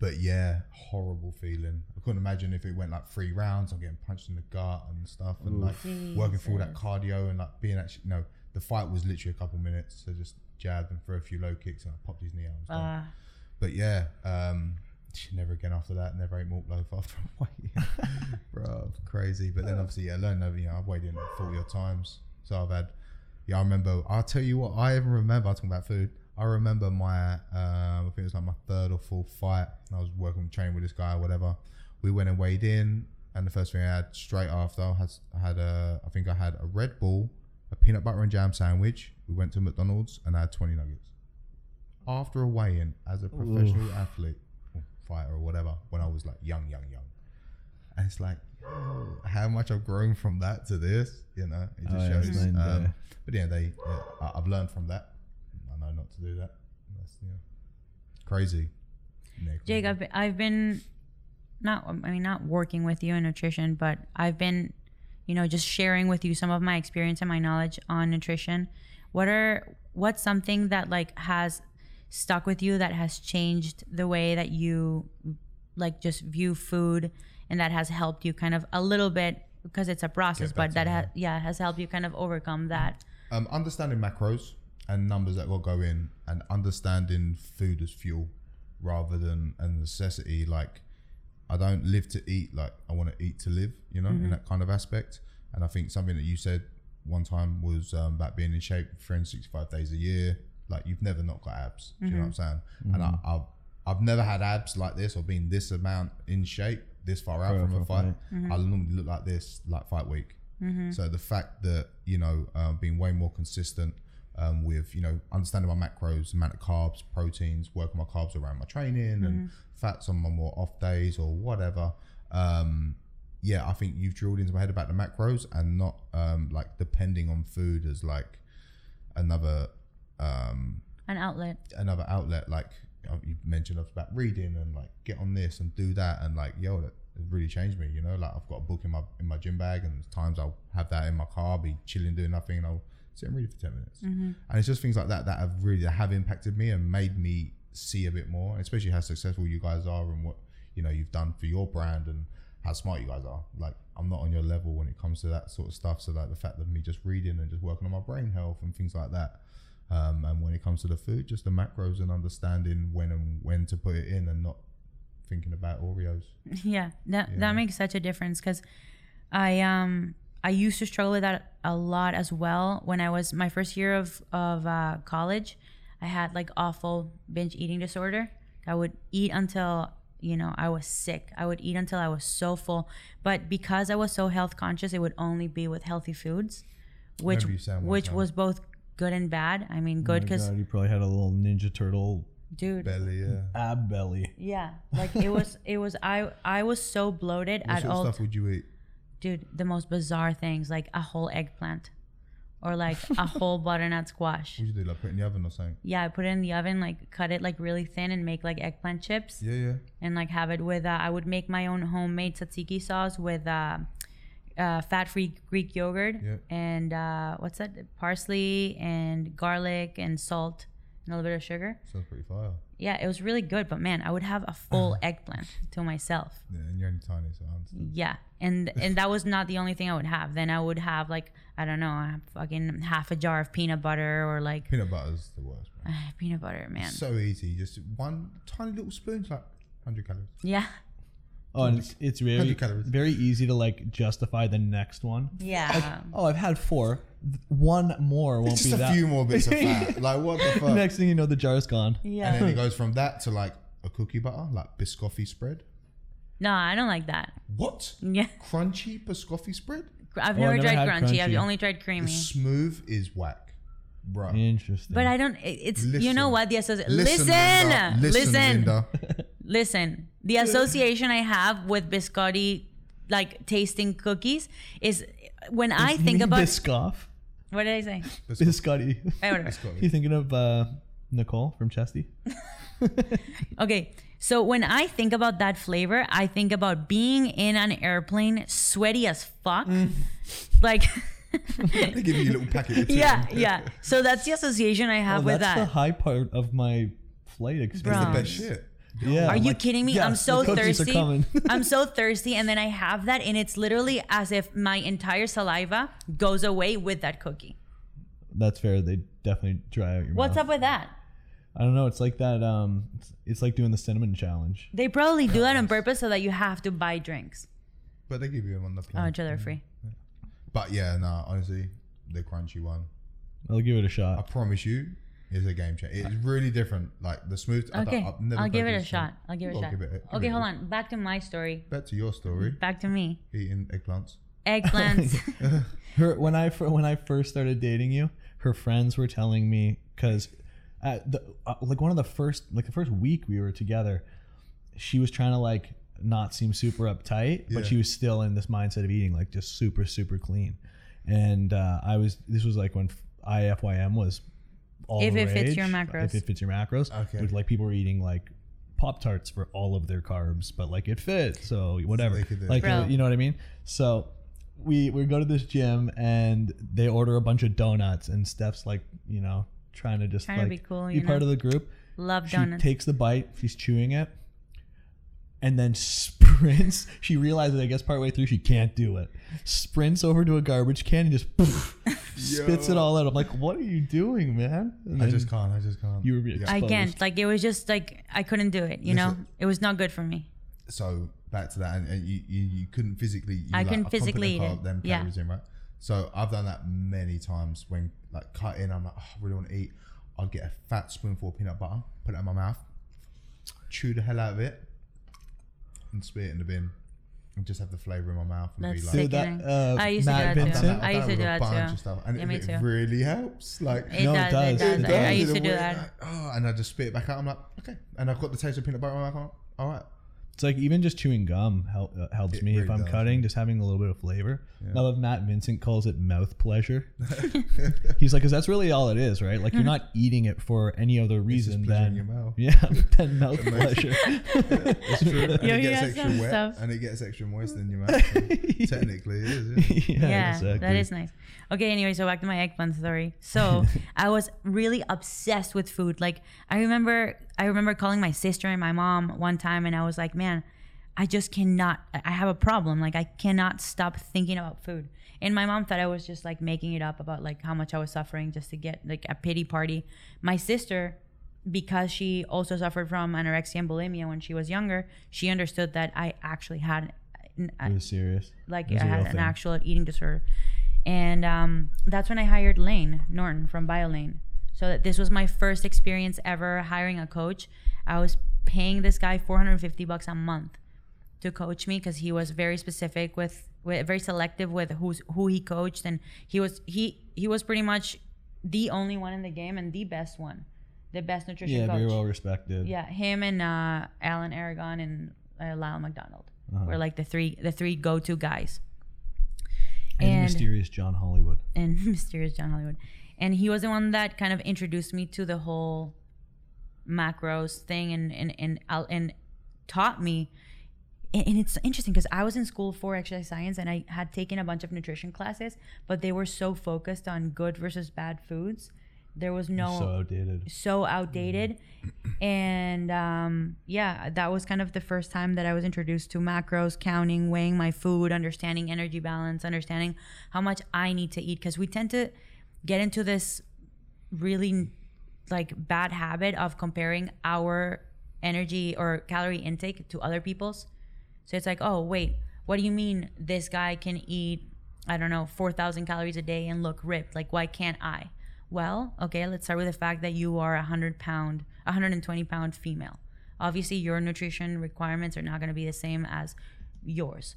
but yeah, horrible feeling. I couldn't imagine if it went like three rounds. I'm getting punched in the gut and stuff, and like working through all that cardio and like being actually no. The fight was literally a couple minutes. So just jabbed and threw a few low kicks and I popped his knee out. Uh, But yeah, um, never again after that. Never ate malt loaf after a weigh bro, crazy. But then obviously, yeah, I learned over. You know, I've weighed in forty odd times, so I've had. Yeah, I remember. I'll tell you what. I even remember. I talking about food. I remember my. Um, I think it was like my third or fourth fight. I was working training with this guy, or whatever. We went and weighed in, and the first thing I had straight after I had, I had a. I think I had a Red Bull, a peanut butter and jam sandwich. We went to McDonald's and I had twenty nuggets after a weigh-in as a professional athlete or fighter or whatever when I was like young, young, young. And it's like how much I've grown from that to this, you know. It just Oh, shows. it's night and Um, day. but yeah, they. Yeah, I, I've learned from that. I know not to do that. That's you know, crazy. Yeah, Jake, crazy. I've been, I've been not I mean not working with you in nutrition, but I've been, you know, just sharing with you some of my experience and my knowledge on nutrition. What are what's something that like has stuck with you that has changed the way that you like just view food and that has helped you kind of a little bit because it's a process, but that ha- yeah has helped you kind of overcome that. um, understanding macros and numbers that will go in, and understanding food as fuel rather than a necessity. Like I don't live to eat, like I want to eat to live. You know, in that kind of aspect. And I think something that you said one time was um, about being in shape 365 days a year. Like you've never not got abs. Do you know what I'm saying? And I, I've I've never had abs like this or been this amount in shape this far out from a fight. fight. I normally look like this like fight week. So the fact that you know um, being way more consistent um, with you know understanding my macros, amount of carbs, proteins, working my carbs around my training and fats on my more off days or whatever. Um, yeah, I think you've drilled into my head about the macros and not um, like depending on food as like another um, An outlet. another outlet. Like you mentioned about reading and like get on this and do that and like yo, that it really changed me. You know, like I've got a book in my in my gym bag and times I'll have that in my car, I'll be chilling doing nothing, and I'll sit and read it for ten minutes. And it's just things like that that have really that have impacted me and made me see a bit more, especially how successful you guys are and what you know you've done for your brand and how smart you guys are. Like I'm not on your level when it comes to that sort of stuff. So like the fact that me just reading and just working on my brain health and things like that. Um, and when it comes to the food, just the macros and understanding when and when to put it in and not thinking about Oreos. Yeah, that Yeah. that makes such a difference because I um I used to struggle with that a lot as well when I was my first year of of uh, college. I had like awful binge eating disorder. I would eat until you know I was sick. I would eat until I was so full. But because I was so health conscious, it would only be with healthy foods, which Remember you saying one which was both good and bad. I mean, Oh good because God, you probably had a little Ninja Turtle dude, Belly, yeah. ab belly. yeah, like it was it was I I was so bloated What at sort of all stuff would you eat? dude, the most bizarre things like a whole eggplant or like a whole butternut squash. What would you do? Like put it in the oven or something? Yeah, I put it in the oven, like cut it like really thin and make like eggplant chips Yeah, yeah. and like have it with. Uh, I would make my own homemade tzatziki sauce with uh, uh, fat-free Greek yogurt Yeah. and uh, what's that? Parsley and garlic and salt and a little bit of sugar. Sounds pretty fire. Yeah, it was really good. But man, I would have a full eggplant to myself. Yeah, and you're only tiny, so I understand. Yeah, and and that was not the only thing I would have. Then I would have like I don't know, fucking half a jar of peanut butter or like Peanut butter's the worst, peanut butter, man. So easy. Just one tiny little spoon, it's like 100 calories. Yeah, Oh, and it's, it's very 100 calories. very easy to like justify the next one. yeah. Oh, I've had four. One more won't It's be just a that. few more bits of fat. Like, what the fuck? Next thing you know, the jar's gone. yeah. And then it goes from that to like a cookie butter, like biscotti spread. No, I don't like that. What? Yeah, Crunchy biscotti spread? I've Oh, never, I never tried had crunchy. I've crunchy. only tried The creamy. smooth is whack, bro. Interesting. But I don't. it- It's you know what the association. Listen, Listen, Linda. listen, Listen, Linda. listen. The association I have with biscotti, like tasting cookies, is when I You think mean about. Biscoff. What did I say? Biscotti. Eh, whatever. you thinking of uh, Nicole from Chesty? Okay, so when I think about that flavor, I think about being in an airplane, sweaty as fuck. Mm. Like, They give you a little packet of two. yeah, yeah. So that's the association I have Oh, with that's the high part of my flight It's experience. the best shit. Yeah, Are I'm you like, kidding me? yes, I'm so the cookies thirsty. Are coming. I'm so thirsty, and then I have that, and it's literally as if my entire saliva goes away with that cookie. That's fair. They definitely dry out your mouth. What's mouth. up with that? I don't know. It's like that. Um, it's, it's like doing the cinnamon challenge. They probably do that on purpose so that you have to buy drinks. But they give you them on the plane. Oh, each other free. But yeah, no, honestly, the crunchy one, I'll give it a I shot. I promise you, it's a game changer. It's really different. Like the smooth. I don't- Okay, I've never I'll give it a purchased shot. I'll give it a Well, shot. give it a- give Okay, it a- hold on. Back to my story. Back to your story. Back to me. Eating eggplants. Eggplants. Her when I fir- when I first started dating you, her friends were telling me because at the uh, like one of the first like the first week we were together, she was trying to like not seem super uptight, Yeah. but she was still in this mindset of eating like just super super clean. And uh, I was this was like when IFYM was all If the it fits your macros. If it fits your macros, Okay. with like people were eating like Pop Tarts for all of their carbs, but like it fit, so whatever. they could do it. like uh, Bro. you know what I mean? So we we go to this gym and they order a bunch of donuts and Steph's like you know trying to just Trying to like be cool, be you part know? of the group. Love She donuts. takes the bite, she's chewing it, and then sprints. She realizes, I guess, partway through she can't do it. Sprints over to a garbage can and just spits it all out. I'm like, what are you doing, man? And I then just can't. I just can't. You were Yeah. I exposed. can't. Like it was just like I couldn't do it. You know, Listen. it was not good for me. so back to that, and, and you, you you couldn't physically. You I like, couldn't can't physically them eat it." them Yeah. calories in, right? So I've done that many times when like cutting. I'm like, oh, I really want to eat. I'll get a fat spoonful of peanut butter, put it in my mouth, chew the hell out of it, and spit it in the bin, and just have the flavor in my mouth and That's be like. sick. That, Sickening. uh, I used to do that too. I've Vincent, that, I I've used to do a that bunch too. of stuff, and Yeah, it, me it too. really helps. Like It No, it does, does. It does. It I, I used to do that. like, oh, and I just spit it back out. I'm like, okay, and I've got the taste of peanut butter in my mouth. All right, It's like even just chewing gum help, uh, helps It me if really I'm does, cutting, just having a little bit of flavor. Yeah. Now that Matt Vincent calls it mouth pleasure, he's like, because that's really all it is, right? Like you're not eating it for any other It's just reason pleasure in than your mouth. yeah, than mouth pleasure. It's true. And Yo, it he gets has extra some wet, stuff. and it gets extra moist in your mouth. so Technically, it is. Yeah. yeah, yeah, exactly. that is nice. Okay, anyway, so back to my eggplant story. So I was really obsessed with food. Like I remember, I remember calling my sister and my mom one time, and I was like, "Man, I just cannot. I have a problem. Like I cannot stop thinking about food." And my mom thought I was just like making it up about like how much I was suffering just to get like a pity party. My sister because she also suffered from anorexia and bulimia when she was younger, she understood that I actually had an- It was serious. like I had an thing. actual eating disorder. And um, that's when I hired Layne Norton from BioLayne. So that this was my first experience ever hiring a coach. I was paying this guy 450 bucks a month to coach me because he was very specific with, with very selective with who's who he coached and he was he he was pretty much the only one in the game and the best one, the best nutrition Yeah, coach. very well respected. Yeah, him and uh, Alan Aragon and uh, Lyle McDonald Uh-huh. were like the three the three go to guys. And, And- mysterious John Hollywood. And mysterious John Hollywood, and he was the one that kind of introduced me to the whole macros thing and and and and, taught me. And it's interesting because I was in school for exercise science and I had taken a bunch of nutrition classes, but they were so focused on good versus bad foods. There was no So outdated. so outdated and um, yeah that was kind of the first time that i was introduced to macros counting weighing my food understanding energy balance understanding how much i need to eat because we tend to get into this really like bad habit of comparing our energy or calorie intake to other people's so it's like oh wait what do you mean this guy can eat i don't know 4000 calories a day and look ripped like why can't i well, okay, let's start with the fact that you are a 100 pound, 120 pound female. Obviously, your nutrition requirements are not going to be the same as yours.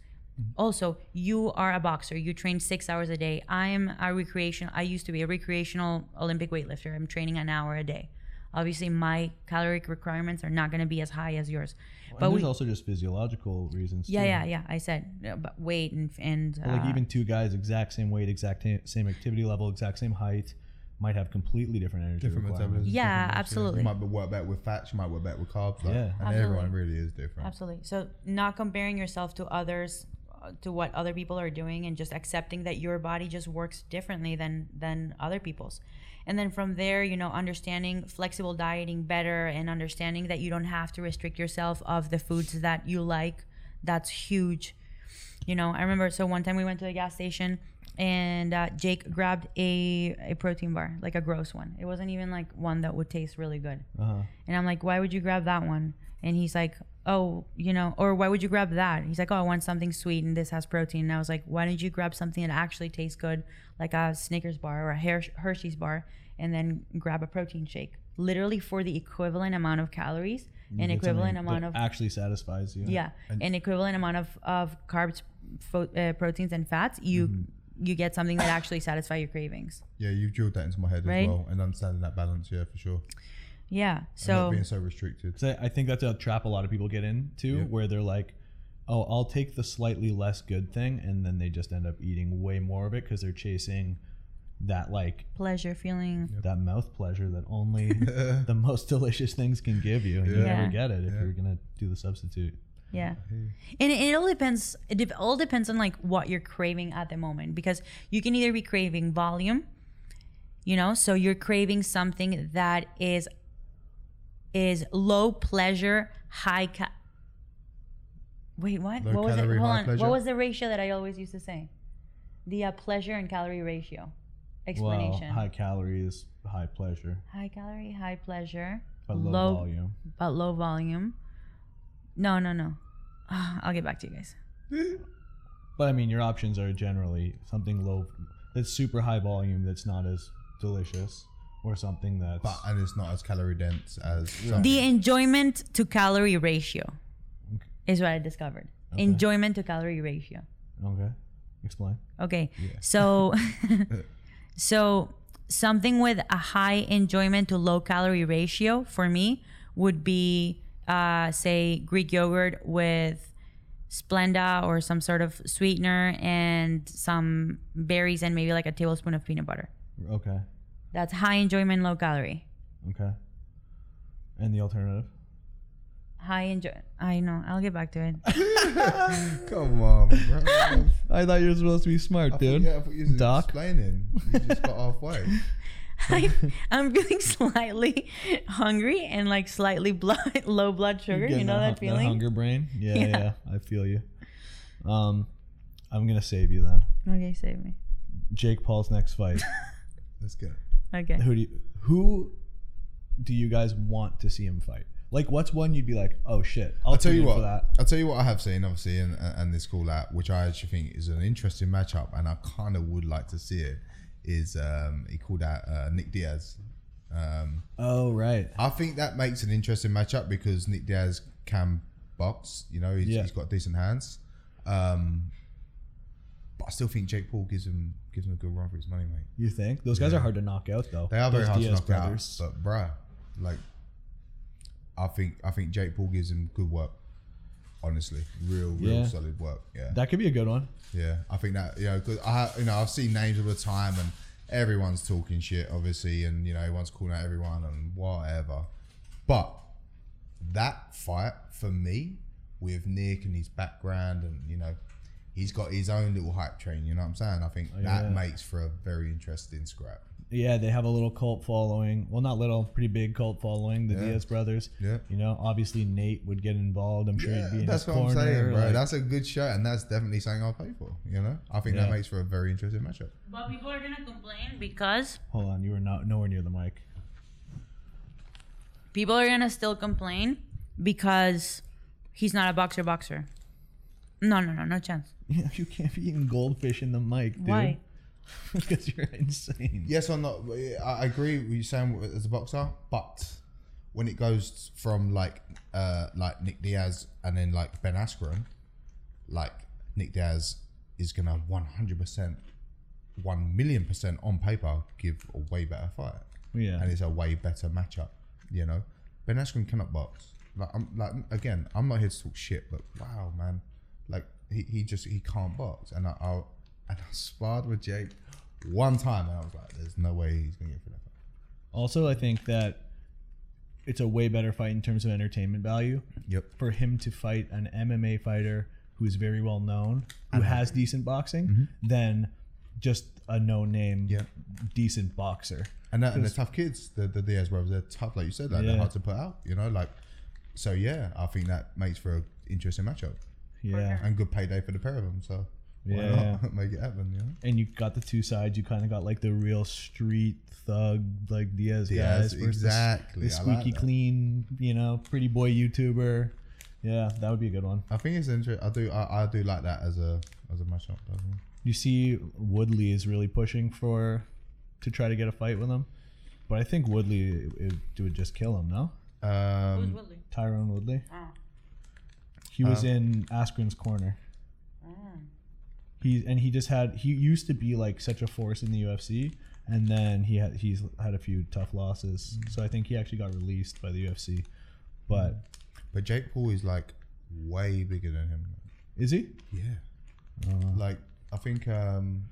Also, you are a boxer. You train six hours a day. I'm a recreation. I used to be a recreational Olympic weightlifter. I'm training an hour a day. Obviously, my caloric requirements are not going to be as high as yours. But But there's we, also just physiological reasons. yeah, too. yeah, yeah. I said, uh, but weight and and But, like uh, even two guys, exact same weight, exact same activity level, exact same height, might have completely different energy Different requirements. metabolism. Yeah, different absolutely. You might be work better with fats. You might work better with carbs. Like, Yeah. and Absolutely. everyone really is different. Absolutely. So not comparing yourself to others, to what other people are doing, and just accepting that your body just works differently than than other people's. And then from there, you know, understanding flexible dieting better and understanding that you don't have to restrict yourself of the foods that you like. That's huge. You know, I remember so one time we went to the gas station and uh, Jake grabbed a, a protein bar, like a gross one. It wasn't even like one that would taste really good. Uh-huh. And I'm like, why would you grab that one? And he's like, oh, you know, or why would you grab that? He's like, oh, I want something sweet and this has protein. And I was like, why don't you grab something that actually tastes good, like a Snickers bar or a Hershey's bar, and then grab a protein shake? Literally for the equivalent amount of calories, an equivalent amount of actually satisfies you. yeah, an equivalent amount of of carbs, fo- uh, proteins, and fats. You Mm-hmm. you get something that actually satisfies your cravings. Yeah, you've drilled that into my head Right? as well, and understanding that balance. Yeah, for sure. Yeah. So not being so restricted. 'Cause I I think that's a trap a lot of people get into, Yeah. where they're like, "Oh, I'll take the slightly less good thing," and then they just end up eating way more of it because they're chasing that like pleasure feeling. that mouth pleasure that only the most delicious things can give you, and you never get it if Yeah. you're gonna do the substitute. Yeah. And it, it all depends. It dep- all depends on like what you're craving at the moment because you can either be craving volume, you know, so you're craving something that is is low pleasure, high ca- Wait, what? Low what was it? Hold on. pleasure? What was the ratio that I always used to say? The uh, pleasure and calorie ratio. Explanation. Well, high calories, high pleasure, high calorie, high pleasure, but low, Low- volume. but low volume. No, no, no. I'll get back to you guys. But I mean, your options are generally something low, that's super high volume, that's not as delicious, or something that's. But and it's not as calorie dense as The enjoyment to calorie ratio is what I discovered. Enjoyment to calorie ratio. okay, explain. Okay. So so something with a high enjoyment to low calorie ratio for me would be uh, say Greek yogurt with Splenda or some sort of sweetener and some berries and maybe like a tablespoon of peanut butter. Okay, That's high enjoyment, low calorie. okay. And the alternative? High enjoy. I know. I'll get back to it. Come on, bro. I thought you were supposed to be smart, I dude. thought, yeah, I thought you was Doc? explaining. You just got halfway. I, I'm feeling slightly hungry and like slightly blood, low blood sugar. You know that hu- feeling? hunger brain? Yeah, Yeah. yeah, I feel you. Um, I'm gonna save you then. Okay, save me. Jake Paul's next fight. Let's go. Okay. who do you, who do you guys want to see him fight? Like, what's one you'd be like, oh shit, I'll, I'll tell you what. For that. I'll tell you what I have seen, obviously, and and this call out, which I actually think is an interesting matchup, and I kind of would like to see it. Is um, he called out uh, Nick Diaz? Um, Oh right. I think that makes an interesting matchup because Nick Diaz can box. You know, he's, Yeah. he's got decent hands. Um, but I still think Jake Paul gives him gives him a good run for his money, mate. You think those guys are hard to knock out though? They are very Those hard Diaz to knock brothers. out, but bruh, like, I think I think Jake Paul gives him good work. Honestly, real, real Yeah. solid work. Yeah, that could be a good one. yeah. I think that you know, cause I you know I've seen names all the time and everyone's talking shit, obviously, and you know everyone's calling out everyone and whatever. But that fight for me with Nick and his background and you know he's got his own little hype train. You know what I'm saying? I think oh, that yeah. makes for a very interesting scrap. Yeah, they have a little cult following. Well, not little, pretty big cult following. The Yeah. Diaz brothers. Yeah. You know, obviously Nate would get involved. I'm sure Yeah, he'd be in that's what corner. I'm saying, bro. like- that's a good show, and that's definitely something I'll pay for. You know, I think that makes for a very interesting matchup. But people are gonna complain because Hold on, you were not nowhere near the mic. people are gonna still complain because he's not a boxer. Boxer. No, no, no, no chance. Yeah, you can't be eating goldfish in the mic, dude. Why? because you're insane. Yes or not? I I agree with you saying as a boxer, but when it goes from like uh like Nick Diaz and then like Ben Askren, like Nick Diaz is gonna one hundred percent, one million percent on paper give a way better fight. Yeah. and it's a way better matchup. You know, Ben Askren cannot box. Like I'm like again, I'm not here to talk shit, but wow, man, like he, he just he can't box, and I, I and I sparred with Jake one time, and I was like, there's no way he's gonna get through that. Fight. Also, I think that it's a way better fight in terms of entertainment value. Yep. For him to fight an MMA fighter who's very well known, who has decent boxing, mm-hmm. than just a no name, Yeah. decent boxer. And, that, and they're tough kids. The the Diaz brothers, they're tough, like you said. Like Yeah. they're hard to put out. You know, like so. Yeah, I think that makes for an interesting matchup Yeah. and good payday for the pair of them. So why Yeah. not make it happen? You know. And you got the two sides. You kind of got like the real street thug, like Diaz, Diaz, guys, versus exactly. the I like squeaky that. clean, you know, pretty boy YouTuber. Yeah, that would be a good one. I think it's interesting. I do. I, I do like that as a as a matchup. Personally. You see, Woodley is really pushing for to try to get a fight with him, but I think Woodley it, it would just kill him. No, Um, Woodley? Tyron Woodley. Oh. He was Uh, in Askren's corner. He and he just had he used to be like such a force in the UFC, and then he had he's had a few tough losses. So I think he actually got released by the UFC. But but Jake Paul is like way bigger than him. is he? Yeah. like I think um,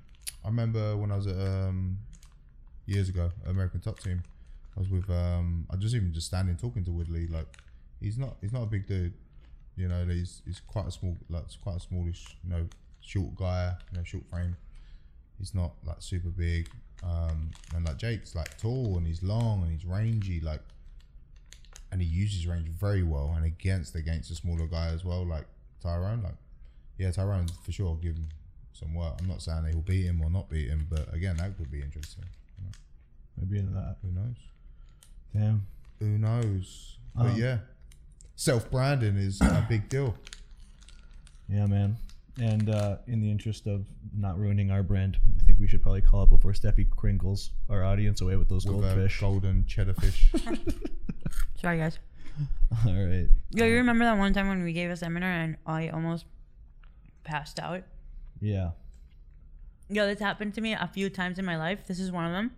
I remember when I was at um, years ago American Top Team. I was with um, I just even just standing talking to Woodley. Like he's not he's not a big dude. You know, he's he's quite a small like quite a smallish you know short guy. You know, short frame. He's not like super big. Um, and like Jake's like tall and he's long and he's rangy. Like and he uses range very well and against against a smaller guy as well, like Tyron. Like, yeah, Tyron for sure give him some work. I'm not saying he'll beat him or not beat him, but again, that could be interesting. You know, Maybe in that. who knows? Damn. Who knows? But Um, yeah, self branding is a big deal. Yeah, man. And uh, in the interest of not ruining our brand, I think we should probably call it before Stefi crinkles our audience away with those With a goldfish. golden cheddar fish. Sorry, guys. All right. Yo, you remember that one time when we gave a seminar and I almost passed out? Yeah. Yo, this happened to me a few times in my life. This is one of them.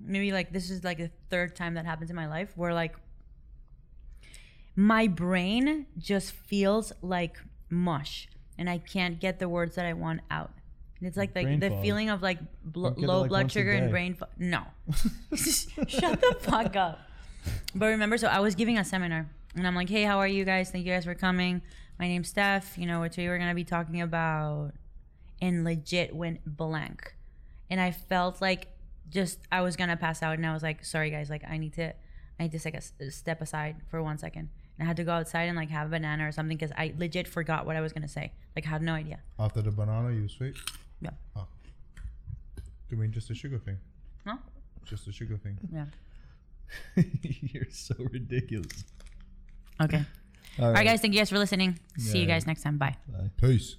Maybe like this is like the third time that happens in my life where like my brain just feels like mush and I can't get the words that I want out. And it's like like the fog. feeling of like bl- Don't get it, low like, blood sugar and brain fog. No. Shut the fuck up. But remember, so I was giving a seminar and I'm like, hey, how are you guys? Thank you guys for coming. My name's Steph. You know, what today we're going to be talking about and legit went blank. And I felt like just I was gonna pass out, and I was like, "Sorry guys, like I need to, I need to take a step aside for one second. And I had to go outside and like have a banana or something because I legit forgot what I was gonna say. Like I had no idea. After the banana, you were sweet. Yeah. Oh. Do you mean just a sugar thing? No. Just a sugar thing. Yeah. You're so ridiculous. Okay. All All right, guys. Thank you guys for listening. See you Yeah. guys next time. Bye. Peace.